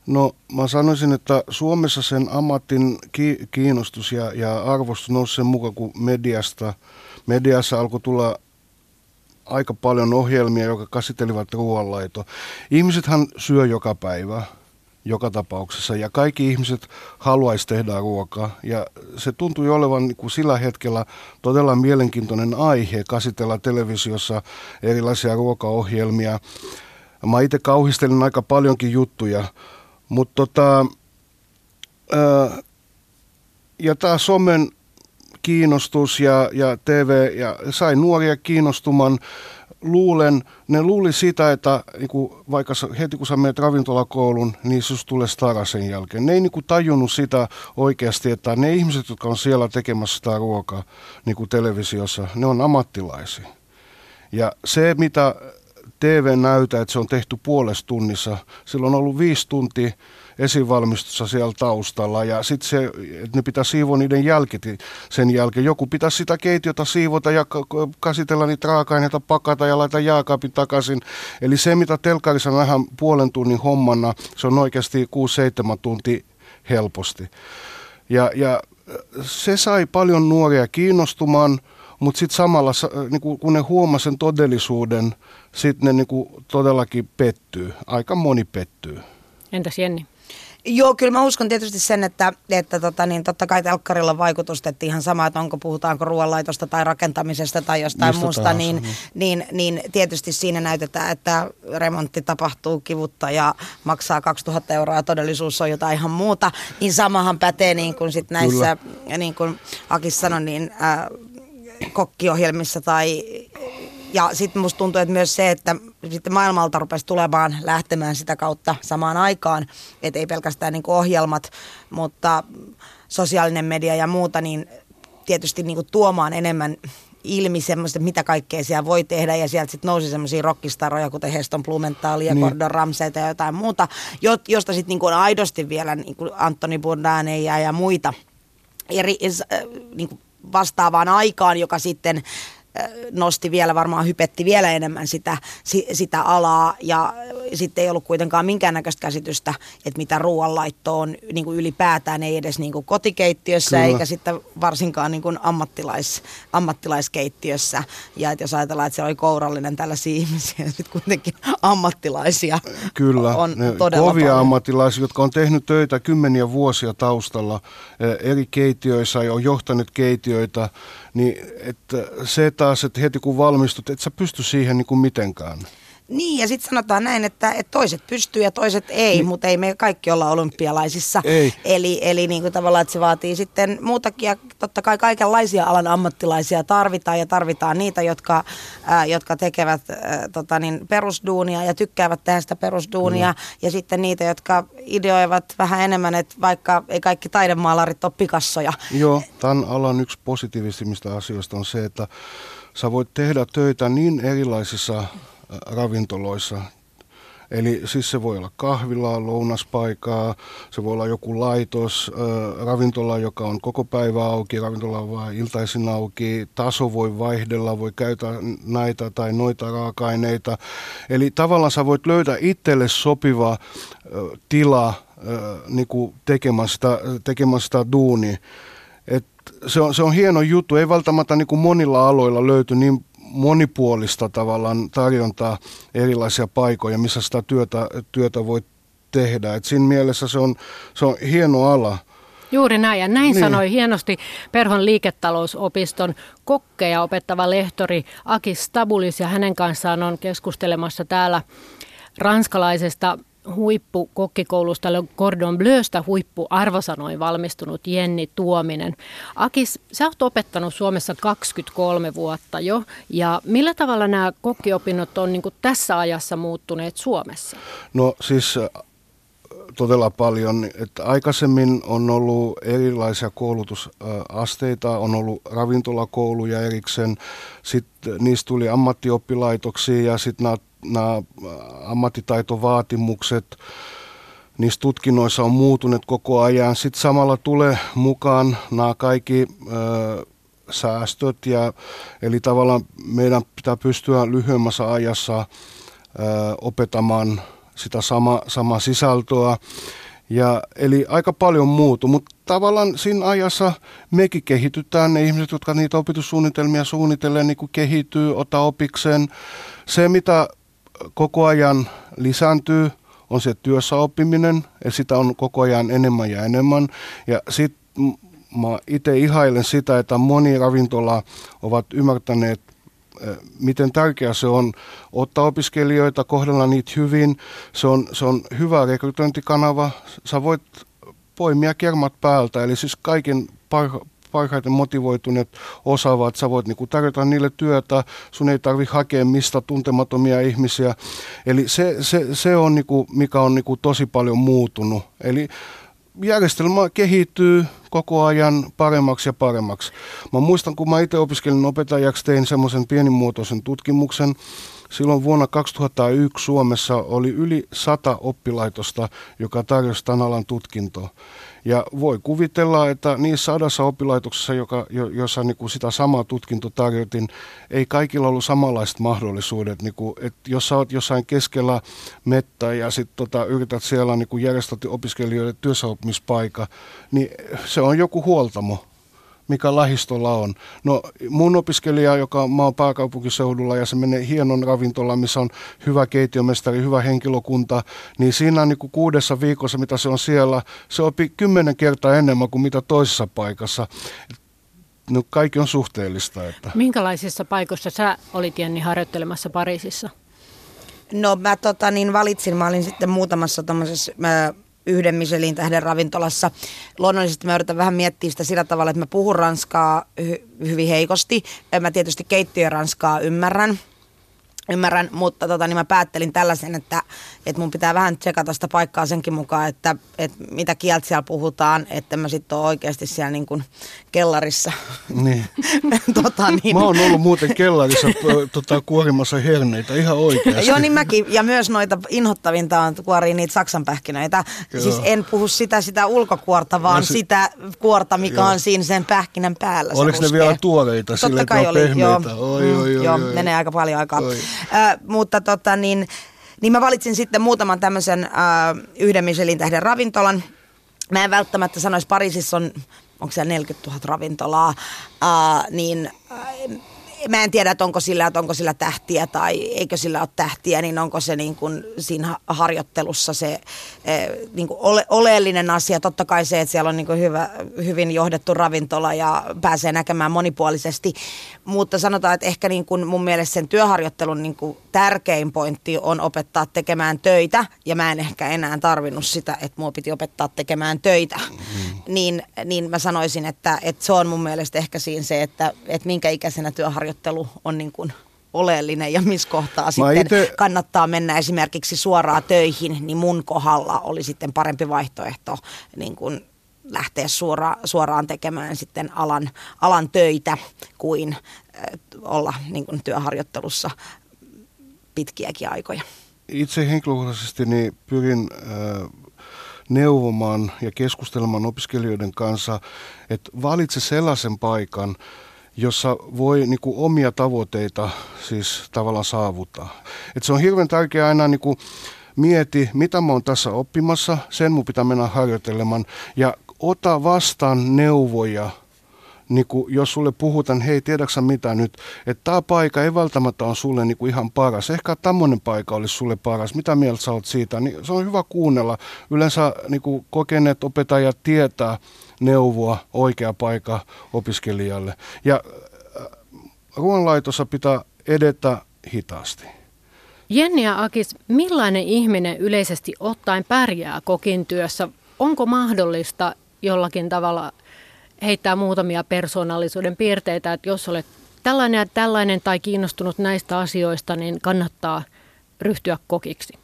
No mä sanoisin, että Suomessa sen ammatin ki- kiinnostus ja, ja arvostus nousi sen mukaan, kun mediasta, mediassa alkoi tulla aika paljon ohjelmia, jotka käsittelivät ruoanlaito. Ihmisethän syö joka päivä, joka tapauksessa, ja kaikki ihmiset haluaisi tehdä ruokaa. Ja se tuntui olevan niin kuin sillä hetkellä todella mielenkiintoinen aihe käsitellä televisiossa erilaisia ruokaohjelmia. Mä itse kauhistelin aika paljonkin juttuja, mutta tota, ja tämä somen kiinnostus ja, ja TV ja sai nuoria kiinnostumaan. Luulen, ne luuli sitä, että niin kuin, vaikka heti kun sä menet ravintolakoulun, niin sus tulee stara sen jälkeen. Ne ei niin kuin, tajunnut sitä oikeasti, että ne ihmiset, jotka on siellä tekemässä sitä ruokaa niin kuin televisiossa, ne on ammattilaisia. Ja se, mitä TV näytä, että se on tehty puolessa tunnissa. Silloin on ollut viisi tuntia esivalmistussa siellä taustalla ja sitten se, että ne pitää siivoa niiden jälkeen sen jälkeen. Joku pitää sitä keitiota siivota ja käsitellä niitä raaka-aineita, pakata ja laita jääkaapin takaisin. Eli se, mitä telkarissa nähdään puolen tunnin hommana, se on oikeasti 6-7 tuntia helposti. Ja, ja se sai paljon nuoria kiinnostumaan, mutta sitten samalla, niin kun ne huomasivat sen todellisuuden, sitten ne niin todellakin pettyy. Aika moni pettyy. Entäs Jenni? Joo, kyllä mä uskon tietysti sen, että, että tota, niin, totta kai telkkarilla on vaikutusta, että ihan sama, että onko puhutaanko ruoanlaitosta tai rakentamisesta tai jostain Mistä muusta, niin, niin. Niin, niin tietysti siinä näytetään, että remontti tapahtuu kivutta ja maksaa 2000 euroa ja todellisuus on jotain ihan muuta. Niin samahan pätee niin kuin sit näissä, kyllä. niin kuin Akis sanoi, niin äh, kokkiohjelmissa tai ja sitten musta tuntuu, että myös se, että sitten maailmalta rupesi tulemaan lähtemään sitä kautta samaan aikaan, että ei pelkästään niin ohjelmat, mutta sosiaalinen media ja muuta, niin tietysti niin tuomaan enemmän ilmi semmoista, mitä kaikkea siellä voi tehdä ja sieltä sitten nousi semmoisia rockistaroja, kuten Heston Blumenthal ja niin. Gordon Ramsay ja jotain muuta, josta sitten niin on aidosti vielä niin Antoni Bourdain ja, ja muita eri, äh, niin vastaavaan aikaan, joka sitten nosti vielä, varmaan hypetti vielä enemmän sitä, sitä alaa ja sitten ei ollut kuitenkaan minkäännäköistä käsitystä, että mitä ruoanlaitto on niin kuin ylipäätään, ei edes niin kuin kotikeittiössä Kyllä. eikä sitten varsinkaan niin kuin ammattilais, ammattilaiskeittiössä. Ja että jos ajatellaan, että se oli kourallinen tällaisia ihmisiä, sitten kuitenkin ammattilaisia Kyllä, on ne todella kovia paljon. ammattilaisia, jotka on tehnyt töitä kymmeniä vuosia taustalla eri keittiöissä ja on johtanut keittiöitä, niin että se taas, että heti kun valmistut, et sä pysty siihen niin kuin mitenkään. Niin, ja sitten sanotaan näin, että, että toiset pystyy ja toiset ei, niin. mutta ei me kaikki olla olympialaisissa. Ei. Eli, eli niin kuin tavallaan, että se vaatii sitten muutakin, ja totta kai kaikenlaisia alan ammattilaisia tarvitaan, ja tarvitaan niitä, jotka, ää, jotka tekevät ää, tota niin, perusduunia ja tykkäävät tehdä sitä perusduunia, mm. ja sitten niitä, jotka ideoivat vähän enemmän, että vaikka ei kaikki taidemaalarit ole pikassoja. Joo, tämän alan yksi positiivisimmista asioista on se, että sä voit tehdä töitä niin erilaisissa ravintoloissa. Eli siis se voi olla kahvilaa, lounaspaikaa, se voi olla joku laitos, äh, ravintola, joka on koko päivä auki, ravintola on vain iltaisin auki, taso voi vaihdella, voi käyttää näitä tai noita raaka-aineita. Eli tavallaan sä voit löytää itselle sopiva äh, tila äh, niin tekemään, sitä, tekemään sitä duunia. Et se, on, se on hieno juttu, ei välttämättä niin monilla aloilla löyty niin monipuolista tavallaan tarjontaa erilaisia paikoja, missä sitä työtä, työtä voi tehdä. Et siinä mielessä se on, se on hieno ala. Juuri näin, ja näin niin. sanoi hienosti Perhon liiketalousopiston kokkeja opettava lehtori Aki Stabulis, ja hänen kanssaan on keskustelemassa täällä ranskalaisesta huippukokkikoulusta Cordon Bleusta huippuarvosanoin valmistunut Jenni Tuominen. Akis, sä oot opettanut Suomessa 23 vuotta jo, ja millä tavalla nämä kokkiopinnot on niin tässä ajassa muuttuneet Suomessa? No siis äh, todella paljon. Että aikaisemmin on ollut erilaisia koulutusasteita, on ollut ravintolakouluja erikseen, sitten niistä tuli ammattioppilaitoksia ja sitten nämä nämä ammattitaitovaatimukset niissä tutkinnoissa on muutuneet koko ajan. Sitten samalla tulee mukaan nämä kaikki ö, säästöt. Ja, eli tavallaan meidän pitää pystyä lyhyemmässä ajassa ää, opettamaan sitä sama, samaa sisältöä. Ja, eli aika paljon muutu, mutta tavallaan siinä ajassa mekin kehitytään. Ne ihmiset, jotka niitä opetussuunnitelmia suunnittelee, niin kehittyy, ottaa opikseen. Se, mitä koko ajan lisääntyy, on se työssä oppiminen, ja sitä on koko ajan enemmän ja enemmän. Ja sitten mä itse ihailen sitä, että moni ravintola ovat ymmärtäneet, miten tärkeää se on ottaa opiskelijoita, kohdella niitä hyvin. Se on, se on hyvä rekrytointikanava. Sä voit poimia kermat päältä, eli siis kaiken parhaiten motivoituneet osaavat, sä voit niinku tarjota niille työtä, sun ei tarvi hakea mistä tuntematomia ihmisiä. Eli se, se, se on niinku, mikä on niinku tosi paljon muuttunut. Eli järjestelmä kehittyy koko ajan paremmaksi ja paremmaksi. Mä muistan, kun mä itse opiskelin opettajaksi, tein semmoisen pienimuotoisen tutkimuksen. Silloin vuonna 2001 Suomessa oli yli sata oppilaitosta, joka tarjosi tämän alan tutkintoa. Ja voi kuvitella, että niissä sadassa oppilaitoksessa, joka, jo, jossa niin kuin sitä samaa tutkinto tarjotin, ei kaikilla ollut samanlaiset mahdollisuudet. Niin kuin, että jos sä oot jossain keskellä mettä ja sit tota, yrität siellä niin kuin järjestää opiskelijoille työssäoppimispaikka, niin se on joku huoltamo mikä lähistöllä on. No mun opiskelija, joka mä oon pääkaupunkiseudulla ja se menee hienon ravintolaan, missä on hyvä keittiömestari, hyvä henkilökunta, niin siinä niin kuin kuudessa viikossa, mitä se on siellä, se opi kymmenen kertaa enemmän kuin mitä toisessa paikassa. No kaikki on suhteellista. Että. Minkälaisissa paikoissa sä olit Jenni harjoittelemassa Pariisissa? No mä tota, niin valitsin, mä olin sitten muutamassa tämmöisessä yhden Michelin tähden ravintolassa. Luonnollisesti mä yritän vähän miettiä sitä sillä tavalla, että mä puhun ranskaa hy- hyvin heikosti. Mä tietysti keittiöranskaa ymmärrän Ymmärrän, mutta tota, niin mä päättelin tällaisen, että, että mun pitää vähän tsekata sitä paikkaa senkin mukaan, että, että mitä kieltä siellä puhutaan, että mä sitten oon oikeasti siellä niin kuin kellarissa. Niin. tota, niin. Mä oon ollut muuten kellarissa tota, kuorimassa herneitä ihan oikeasti. Joo, niin mäkin. Ja myös noita inhottavinta on kuoria niitä saksanpähkinöitä. Joo. Siis en puhu sitä, sitä ulkokuorta, vaan no, se, sitä kuorta, mikä joo. on siinä sen pähkinän päällä. Oliko ne vielä tuoreita? Totta kai oli, joo. Oi, oi, oi, joo, oi, menee aika paljon aikaa. Oi. Äh, mutta tota niin, niin mä valitsin sitten muutaman tämmöisen äh, yhden Michelin tähden ravintolan. Mä en välttämättä sanoisi, Pariisissa on, onko siellä 40 000 ravintolaa, äh, niin äh, mä en tiedä, että onko sillä, että onko sillä tähtiä tai eikö sillä ole tähtiä, niin onko se niin kuin siinä harjoittelussa se eh, niin kuin ole, oleellinen asia. Totta kai se, että siellä on niin kuin hyvä, hyvin johdettu ravintola ja pääsee näkemään monipuolisesti, mutta sanotaan, että ehkä niin kuin mun mielestä sen työharjoittelun niin kuin tärkein pointti on opettaa tekemään töitä ja mä en ehkä enää tarvinnut sitä, että mua piti opettaa tekemään töitä. Mm-hmm. Niin, niin mä sanoisin, että, että se on mun mielestä ehkä siinä se, että, että minkä ikäisenä työharjoittelu harjoittelu on niin kuin oleellinen ja missä kohtaa Mä sitten ite... kannattaa mennä esimerkiksi suoraan töihin, niin mun kohdalla oli sitten parempi vaihtoehto niin kuin lähteä suora, suoraan tekemään sitten alan, alan töitä kuin äh, olla niin kuin työharjoittelussa pitkiäkin aikoja. Itse henkilökohtaisesti niin pyrin äh, neuvomaan ja keskustelemaan opiskelijoiden kanssa, että valitse sellaisen paikan, jossa voi niin kuin, omia tavoitteita siis tavallaan saavuttaa. Et se on hirveän tärkeää aina niin kuin, mieti, mitä mä oon tässä oppimassa, sen mun pitää mennä harjoittelemaan ja ota vastaan neuvoja niin kuin, jos sulle puhutaan, hei tiedäksä mitä nyt, että tämä paikka ei välttämättä ole sulle niin kuin ihan paras. Ehkä tämmöinen paikka olisi sulle paras. Mitä mieltä sä oot siitä? Niin se on hyvä kuunnella. Yleensä niin kuin, kokeneet opettajat tietää, neuvoa oikea paikka opiskelijalle. Ja äh, ruoanlaitossa pitää edetä hitaasti. Jenni ja Akis, millainen ihminen yleisesti ottaen pärjää kokin työssä? Onko mahdollista jollakin tavalla heittää muutamia persoonallisuuden piirteitä, että jos olet tällainen ja tällainen tai kiinnostunut näistä asioista, niin kannattaa ryhtyä kokiksi?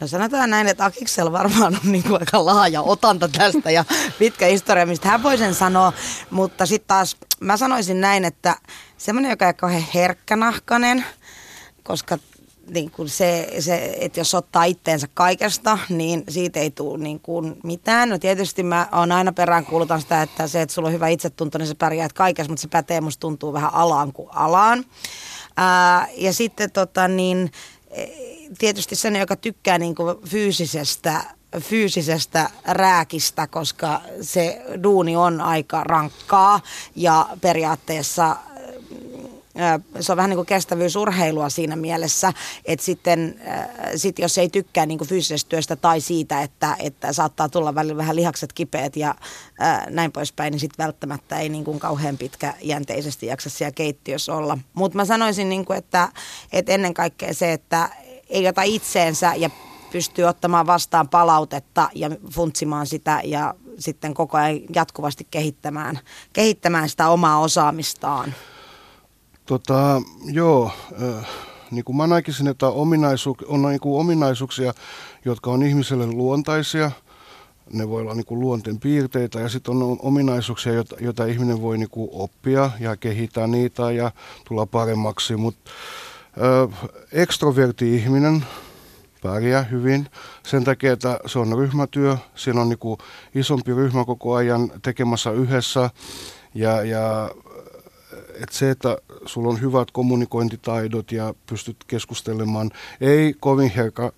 No sanotaan näin, että Akiksel varmaan on niin kuin aika laaja otanta tästä ja pitkä historia, mistä hän voi sen sanoa. Mutta sitten taas mä sanoisin näin, että semmoinen, joka on kauhean herkkänahkainen, koska niin kuin se, se, että jos ottaa itteensä kaikesta, niin siitä ei tule niin kuin mitään. No tietysti mä oon aina peräänkuulutan sitä, että se, että sulla on hyvä itsetunto, niin sä pärjäät kaikessa, mutta se pätee musta tuntuu vähän alaan kuin alaan. Ää, ja sitten tota niin, tietysti sen, joka tykkää niin kuin fyysisestä fyysisestä rääkistä, koska se duuni on aika rankkaa ja periaatteessa se on vähän niin kuin kestävyysurheilua siinä mielessä, että sitten sit jos ei tykkää niin kuin fyysisestä työstä tai siitä, että, että saattaa tulla välillä vähän lihakset kipeät ja näin poispäin, niin sitten välttämättä ei niin kuin kauhean pitkäjänteisesti jaksa siellä keittiössä olla. Mutta mä sanoisin, niin kuin, että, että ennen kaikkea se, että ei ota itseensä ja pystyy ottamaan vastaan palautetta ja funtsimaan sitä ja sitten koko ajan jatkuvasti kehittämään, kehittämään sitä omaa osaamistaan. Tota, joo, äh, niin kuin mä näkisin, että ominaisu, on niin kuin ominaisuuksia, jotka on ihmiselle luontaisia. Ne voi olla niin kuin luonteen piirteitä ja sitten on ominaisuuksia, joita, joita ihminen voi niin kuin oppia ja kehittää niitä ja tulla paremmaksi. Mutta äh, ekstroverti ihminen pärjää hyvin sen takia, että se on ryhmätyö. Siinä on niin kuin isompi ryhmä koko ajan tekemässä yhdessä ja, ja että se, että sulla on hyvät kommunikointitaidot ja pystyt keskustelemaan, ei kovin herkka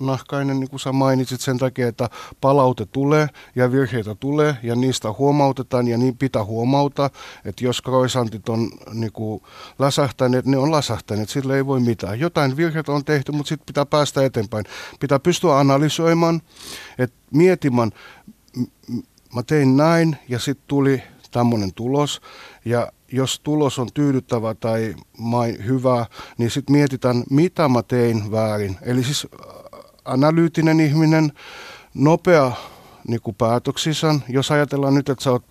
nahkainen, niin kuin sä mainitsit, sen takia, että palaute tulee ja virheitä tulee ja niistä huomautetaan ja niin pitää huomauta, että jos kroisantit on niin kuin läsähtäneet, ne on läsähtäneet, sille ei voi mitään. Jotain virheitä on tehty, mutta sitten pitää päästä eteenpäin. Pitää pystyä analysoimaan, että mietimään, mä tein näin ja sitten tuli tämmöinen tulos ja jos tulos on tyydyttävä tai mai, hyvä, niin sitten mietitään, mitä mä tein väärin. Eli siis äh, analyyttinen ihminen, nopea niin kuin päätöksissä. Jos ajatellaan nyt, että sä oot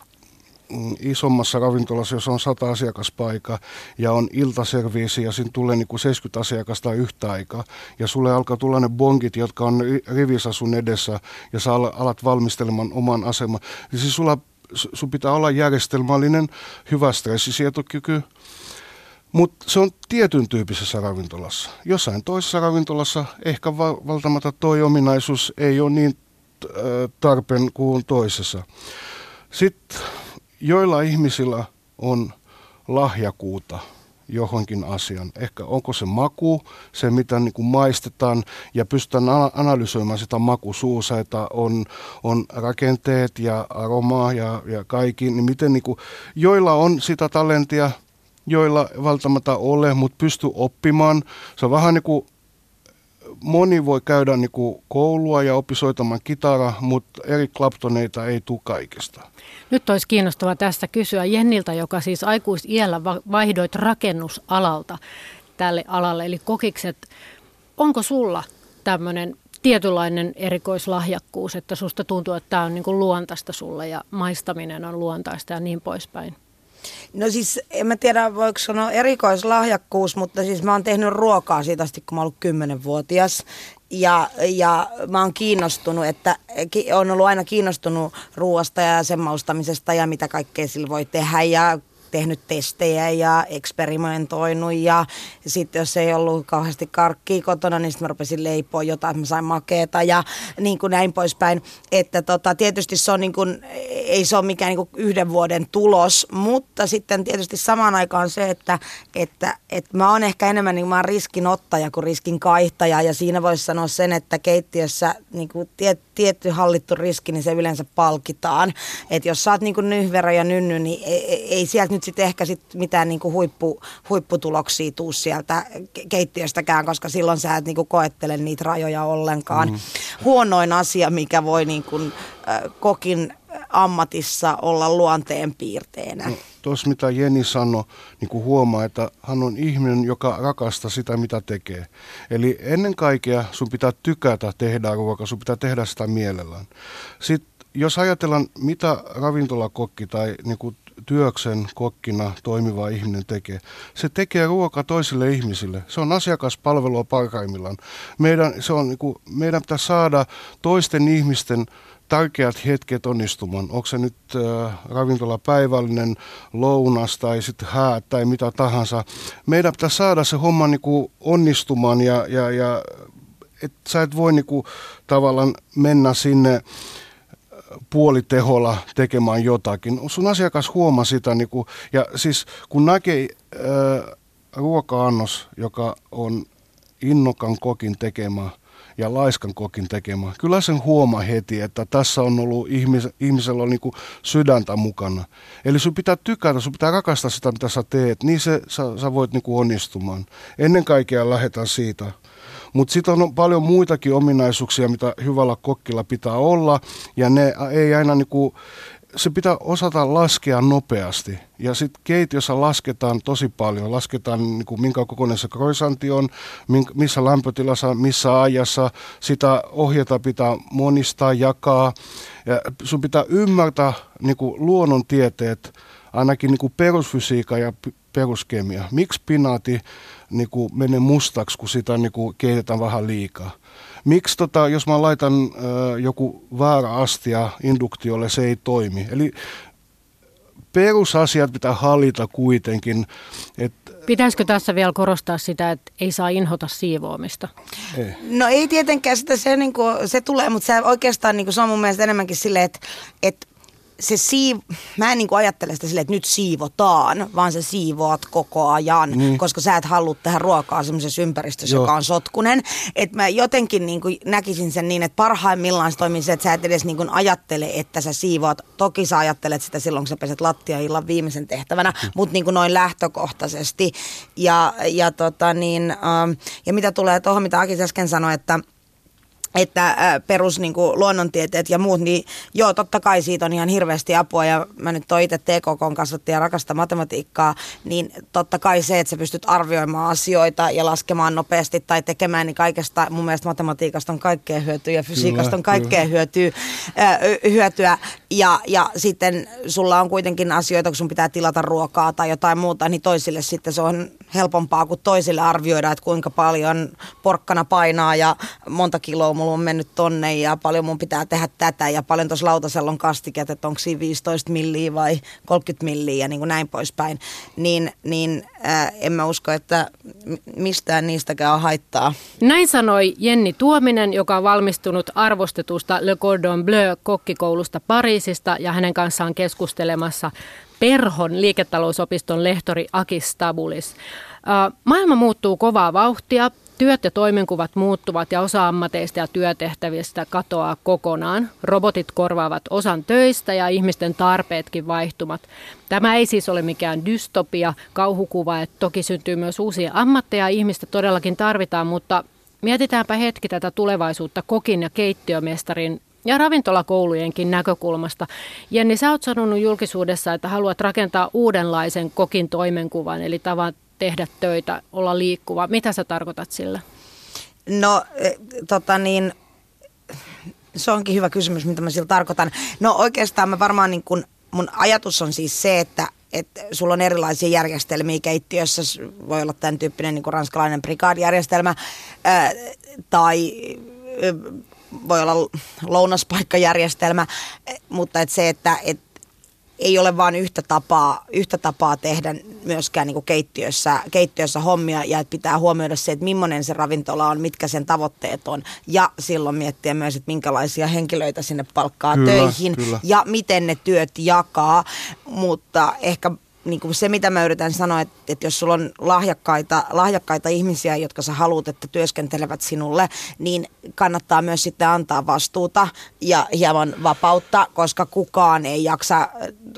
mm, isommassa ravintolassa, jos on 100 asiakaspaikkaa ja on iltaserviisi ja siinä tulee niin kuin 70 asiakasta yhtä aikaa ja sulle alkaa tulla ne bongit, jotka on rivissä sun edessä ja sä alat valmistelemaan oman aseman. Niin siis sulla sun pitää olla järjestelmällinen, hyvä stressisietokyky, mutta se on tietyn tyyppisessä ravintolassa. Jossain toisessa ravintolassa ehkä va- valtamatta toi ominaisuus ei ole niin tarpeen kuin toisessa. Sitten joilla ihmisillä on lahjakuuta – johonkin asian. Ehkä onko se maku, se mitä niin kuin maistetaan ja pystytään analysoimaan sitä makusuusa, että on, on rakenteet ja aromaa ja, ja kaikki, niin miten niin kuin, joilla on sitä talentia, joilla välttämättä ole, mutta pystyy oppimaan. Se on vähän niin kuin moni voi käydä niin kuin koulua ja oppisoitamaan kitara, mutta eri Claptoneita ei tule kaikesta. Nyt olisi kiinnostavaa tästä kysyä Jenniltä, joka siis aikuisiällä vaihdoit rakennusalalta tälle alalle, eli kokikset. Onko sulla tämmöinen tietynlainen erikoislahjakkuus, että susta tuntuu, että tämä on niin kuin luontaista sulle ja maistaminen on luontaista ja niin poispäin? No siis en mä tiedä voiko sanoa erikoislahjakkuus, mutta siis mä oon tehnyt ruokaa siitä asti, kun mä oon ollut kymmenenvuotias. Ja, ja mä oon kiinnostunut, että on ollut aina kiinnostunut ruoasta ja sen maustamisesta ja mitä kaikkea sillä voi tehdä ja tehnyt testejä ja eksperimentoinut ja sitten jos ei ollut kauheasti karkkia kotona, niin sitten mä rupesin leipoa jotain, että mä sain makeeta ja niin kuin näin poispäin. Että tota, tietysti se on niin kuin, ei se ole mikään niin kuin yhden vuoden tulos, mutta sitten tietysti samaan aikaan se, että, että, että mä oon ehkä enemmän niin mä oon riskinottaja kuin riskin kaihtaja ja siinä voisi sanoa sen, että keittiössä niin kuin tiet, tietty hallittu riski, niin se yleensä palkitaan. Että jos sä oot niin kuin nyhverä ja nynny, niin ei, ei sieltä nyt sitten ehkä sit mitään niinku huippu, huipputuloksia tuu sieltä keittiöstäkään, koska silloin sä et niinku koettele niitä rajoja ollenkaan. Mm. Huonoin asia, mikä voi niinku, äh, kokin ammatissa olla luonteen piirteenä. No, Tuossa mitä Jeni sanoi, niin kuin huomaa, että hän on ihminen, joka rakastaa sitä, mitä tekee. Eli ennen kaikkea sun pitää tykätä tehdä ruokaa, sun pitää tehdä sitä mielellään. Sitten jos ajatellaan, mitä ravintolakokki tai niin kuin työksen kokkina toimiva ihminen tekee. Se tekee ruoka toisille ihmisille. Se on asiakaspalvelua parhaimmillaan. Meidän, se on, niin kuin, meidän pitää saada toisten ihmisten tärkeät hetket onnistumaan. Onko se nyt äh, ravintolapäivällinen, lounas tai sitten hää tai mitä tahansa. Meidän pitää saada se homma niinku onnistumaan ja, ja, ja et sä et voi niinku tavallaan mennä sinne puoliteholla tekemään jotakin. Sun asiakas huomaa sitä, niinku, ja siis kun näkee äh, ruoka-annos, joka on innokan kokin tekemä ja laiskan kokin tekemä. Kyllä sen huomaa heti, että tässä on ollut ihmis, ihmisellä on niin sydäntä mukana. Eli sun pitää tykätä, sun pitää rakastaa sitä, mitä sä teet, niin se, sä, sä voit niin onnistumaan. Ennen kaikkea lähdetään siitä. Mutta sitten on paljon muitakin ominaisuuksia, mitä hyvällä kokkilla pitää olla, ja ne ei aina niinku, se pitää osata laskea nopeasti. Ja sitten keitiossa lasketaan tosi paljon. Lasketaan niin kuin minkä kokoinen se kroisanti on, missä lämpötilassa, missä ajassa. Sitä ohjata pitää monistaa, jakaa. Ja sun pitää ymmärtää niin kuin luonnontieteet, ainakin niin kuin perusfysiikka ja peruskemia. Miksi pinaati niin kuin menee mustaksi, kun sitä niin kuin keitetään vähän liikaa? Miksi tota, jos mä laitan ö, joku väärä astia induktiolle, se ei toimi? Eli perusasiat pitää hallita kuitenkin. Et, Pitäisikö tässä vielä korostaa sitä, että ei saa inhota siivoamista? Ei. No ei tietenkään sitä, se, niin kuin, se tulee, mutta se oikeastaan niin kuin, se on mun mielestä enemmänkin silleen, että, että se siiv... mä en niin kuin ajattele sitä silleen, että nyt siivotaan, vaan sä siivoat koko ajan, niin. koska sä et halua tehdä ruokaa semmoisessa ympäristössä, Joo. joka on sotkunen. Että mä jotenkin niin kuin näkisin sen niin, että parhaimmillaan se toimii se, että sä et edes niin kuin ajattele, että sä siivoat. Toki sä ajattelet sitä silloin, kun sä peset lattia illan viimeisen tehtävänä, mm. mutta niin kuin noin lähtökohtaisesti. Ja, ja, tota niin, ähm, ja mitä tulee tuohon, mitä Aki äsken sanoi, että – että perus niin kuin, luonnontieteet ja muut, niin joo, totta kai siitä on ihan hirveästi apua ja mä nyt oon itse TKK kasvatti ja rakasta matematiikkaa, niin totta kai se, että sä pystyt arvioimaan asioita ja laskemaan nopeasti tai tekemään, niin kaikesta mun mielestä matematiikasta on kaikkea hyötyä ja fysiikasta on kaikkea hyötyä, äh, hyötyä ja, ja sitten sulla on kuitenkin asioita, kun sun pitää tilata ruokaa tai jotain muuta, niin toisille sitten se on helpompaa kuin toisille arvioida, että kuinka paljon porkkana painaa ja monta kiloa mulla on mennyt tonne ja paljon mun pitää tehdä tätä ja paljon tuossa lautasella on kastiket, että onko siinä 15 milliä vai 30 milliä ja niin kuin näin poispäin. Niin, niin äh, en mä usko, että mistään niistäkään haittaa. Näin sanoi Jenni Tuominen, joka on valmistunut arvostetusta Le Cordon Bleu kokkikoulusta Pariisista ja hänen kanssaan keskustelemassa Perhon liiketalousopiston lehtori Aki Stabulis. Maailma muuttuu kovaa vauhtia. Työt ja toimenkuvat muuttuvat ja osa ammateista ja työtehtävistä katoaa kokonaan. Robotit korvaavat osan töistä ja ihmisten tarpeetkin vaihtumat. Tämä ei siis ole mikään dystopia, kauhukuva, että toki syntyy myös uusia ammatteja, ihmistä todellakin tarvitaan, mutta mietitäänpä hetki tätä tulevaisuutta kokin ja keittiömestarin ja ravintolakoulujenkin näkökulmasta. Jenni, sä oot sanonut julkisuudessa, että haluat rakentaa uudenlaisen kokin toimenkuvan, eli tavan tehdä töitä, olla liikkuva. Mitä sä tarkoitat sillä? No, e, tota niin, se onkin hyvä kysymys, mitä mä sillä tarkoitan. No oikeastaan mä varmaan niin kun, mun ajatus on siis se, että että sulla on erilaisia järjestelmiä keittiössä, voi olla tämän tyyppinen niin ranskalainen brigade-järjestelmä, ää, tai voi olla lounaspaikkajärjestelmä, mutta et se, että et ei ole vain yhtä tapaa, yhtä tapaa tehdä myöskään niin kuin keittiössä, keittiössä hommia ja että pitää huomioida se, että millainen se ravintola on, mitkä sen tavoitteet on ja silloin miettiä myös, että minkälaisia henkilöitä sinne palkkaa kyllä, töihin kyllä. ja miten ne työt jakaa, mutta ehkä niin kuin se, mitä mä yritän sanoa, että, että jos sulla on lahjakkaita, lahjakkaita ihmisiä, jotka sä haluat, että työskentelevät sinulle, niin kannattaa myös sitten antaa vastuuta ja hieman vapautta, koska kukaan ei jaksa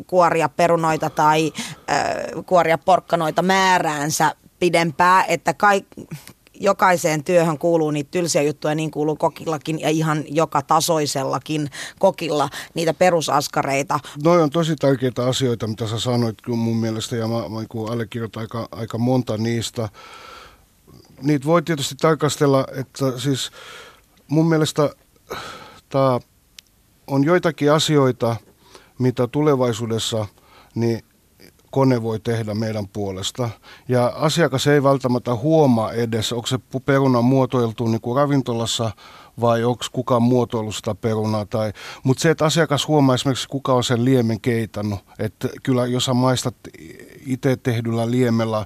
kuoria perunoita tai äh, kuoria porkkanoita määräänsä pidempää, että kaikki jokaiseen työhön kuuluu niitä tylsiä juttuja, niin kuuluu kokillakin ja ihan joka tasoisellakin kokilla niitä perusaskareita. Noi on tosi tärkeitä asioita, mitä sä sanoit mun mielestä ja mä, mä allekirjoitan aika, aika monta niistä. Niitä voi tietysti tarkastella, että siis mun mielestä tämä on joitakin asioita, mitä tulevaisuudessa niin kone voi tehdä meidän puolesta. Ja asiakas ei välttämättä huomaa edes, onko se peruna muotoiltu niin kuin ravintolassa vai onko kukaan muotoillut sitä perunaa. Tai, mutta se, että asiakas huomaa esimerkiksi, kuka on sen liemen keitannut. Että kyllä jos sä maistat itse tehdyllä liemellä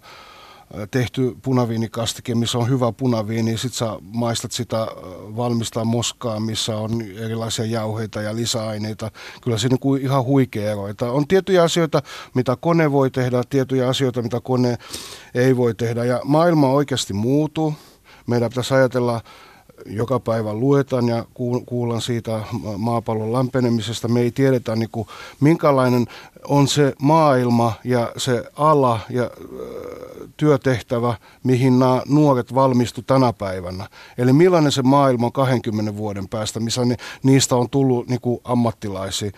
tehty punaviinikastike, missä on hyvä punaviini, niin sitten sä maistat sitä valmistaa moskaa, missä on erilaisia jauheita ja lisäaineita. Kyllä se niin ihan huikea ero. Että on tiettyjä asioita, mitä kone voi tehdä, tiettyjä asioita, mitä kone ei voi tehdä. Ja maailma oikeasti muuttuu. Meidän pitäisi ajatella joka päivä luetaan ja kuullaan siitä maapallon lämpenemisestä. Me ei tiedetä, niin kuin, minkälainen on se maailma ja se ala ja työtehtävä, mihin nämä nuoret valmistu tänä päivänä. Eli millainen se maailma on 20 vuoden päästä, missä ne, niistä on tullut niin kuin ammattilaisia.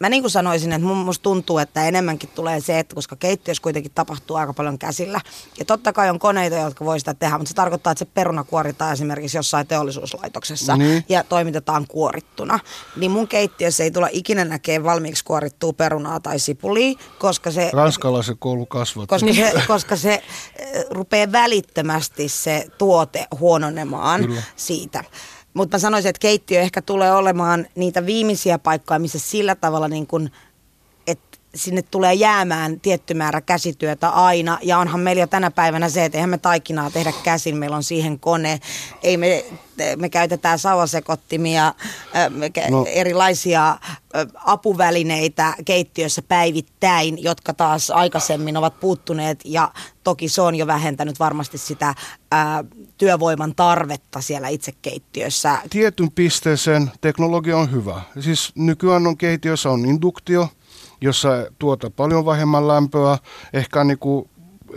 Mä niin kuin sanoisin, että mun musta tuntuu, että enemmänkin tulee se, että koska keittiössä kuitenkin tapahtuu aika paljon käsillä. Ja totta kai on koneita, jotka voi sitä tehdä, mutta se tarkoittaa, että se peruna kuoritaan esimerkiksi jossain teollisuuslaitoksessa niin. ja toimitetaan kuorittuna. Niin mun keittiössä ei tulla ikinä näkee valmiiksi kuorittua perunaa tai sipulia, koska se... Ranskalaisen koulu kasvat. Koska se, koska se äh, rupeaa välittömästi se tuote huononemaan Kyllä. siitä. Mutta mä sanoisin, että keittiö ehkä tulee olemaan niitä viimeisiä paikkoja, missä sillä tavalla niin kuin, sinne tulee jäämään tietty määrä käsityötä aina. Ja onhan meillä jo tänä päivänä se, että eihän me taikinaa tehdä käsin, meillä on siihen kone. Ei me, me käytetään sauvasekottimia, no. erilaisia apuvälineitä keittiössä päivittäin, jotka taas aikaisemmin ovat puuttuneet ja toki se on jo vähentänyt varmasti sitä ää, työvoiman tarvetta siellä itse keittiössä. Tietyn pisteeseen teknologia on hyvä. Siis nykyään on keittiössä on induktio, jossa tuota paljon vähemmän lämpöä, ehkä niin kuin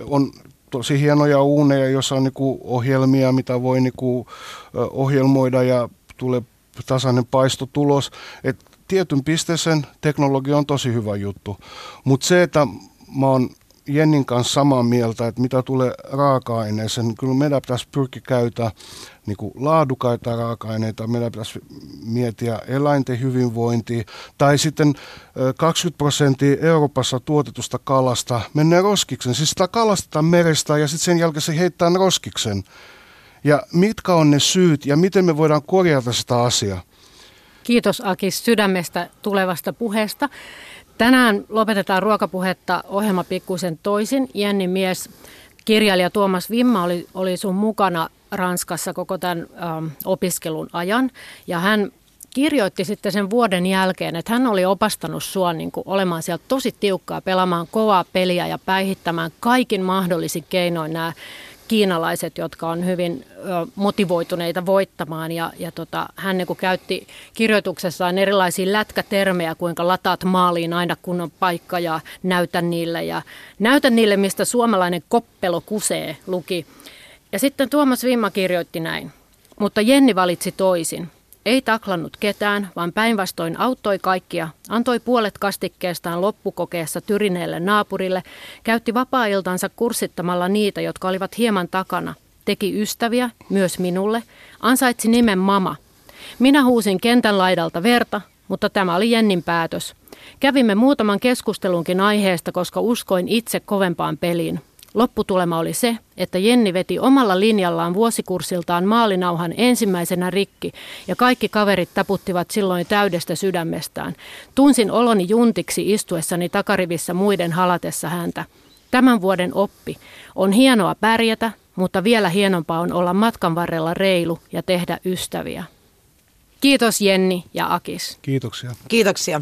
on tosi hienoja uuneja, jossa on niin kuin ohjelmia, mitä voi niin kuin ohjelmoida ja tulee tasainen paistotulos. Et tietyn pisteeseen teknologia on tosi hyvä juttu. Mutta se, että mä oon Jennin kanssa samaa mieltä, että mitä tulee raaka-aineeseen, niin kyllä meidän pitäisi pyrkiä käyttää niin kuin laadukaita raaka-aineita, meidän pitäisi miettiä eläinten hyvinvointia, tai sitten 20 prosenttia Euroopassa tuotetusta kalasta menee roskiksen, siis sitä kalastetaan merestä ja sitten sen jälkeen se heittää roskiksen. Ja mitkä on ne syyt ja miten me voidaan korjata sitä asiaa? Kiitos Akis sydämestä tulevasta puheesta. Tänään lopetetaan ruokapuhetta ohjelma pikkuisen toisin. Jenni mies, kirjailija Tuomas Vimma oli, oli sun mukana Ranskassa koko tämän ähm, opiskelun ajan. Ja hän kirjoitti sitten sen vuoden jälkeen, että hän oli opastanut sua niin kuin olemaan sieltä tosi tiukkaa, pelaamaan kovaa peliä ja päihittämään kaikin mahdollisin keinoin nämä kiinalaiset, jotka on hyvin motivoituneita voittamaan. Ja, ja tota, hän niin käytti kirjoituksessaan erilaisia lätkätermejä, kuinka lataat maaliin aina kun on paikka ja näytä niille. Ja näytä niille, mistä suomalainen koppelo kusee, luki. Ja sitten Tuomas Vimma kirjoitti näin. Mutta Jenni valitsi toisin. Ei taklannut ketään, vaan päinvastoin auttoi kaikkia, antoi puolet kastikkeestaan loppukokeessa tyrineelle naapurille, käytti vapaa-iltansa kurssittamalla niitä, jotka olivat hieman takana, teki ystäviä, myös minulle, ansaitsi nimen Mama. Minä huusin kentän laidalta verta, mutta tämä oli Jennin päätös. Kävimme muutaman keskustelunkin aiheesta, koska uskoin itse kovempaan peliin. Lopputulema oli se, että Jenni veti omalla linjallaan vuosikurssiltaan maalinauhan ensimmäisenä rikki ja kaikki kaverit taputtivat silloin täydestä sydämestään. Tunsin oloni juntiksi istuessani takarivissä muiden halatessa häntä. Tämän vuoden oppi. On hienoa pärjätä, mutta vielä hienompaa on olla matkan varrella reilu ja tehdä ystäviä. Kiitos Jenni ja Akis. Kiitoksia. Kiitoksia.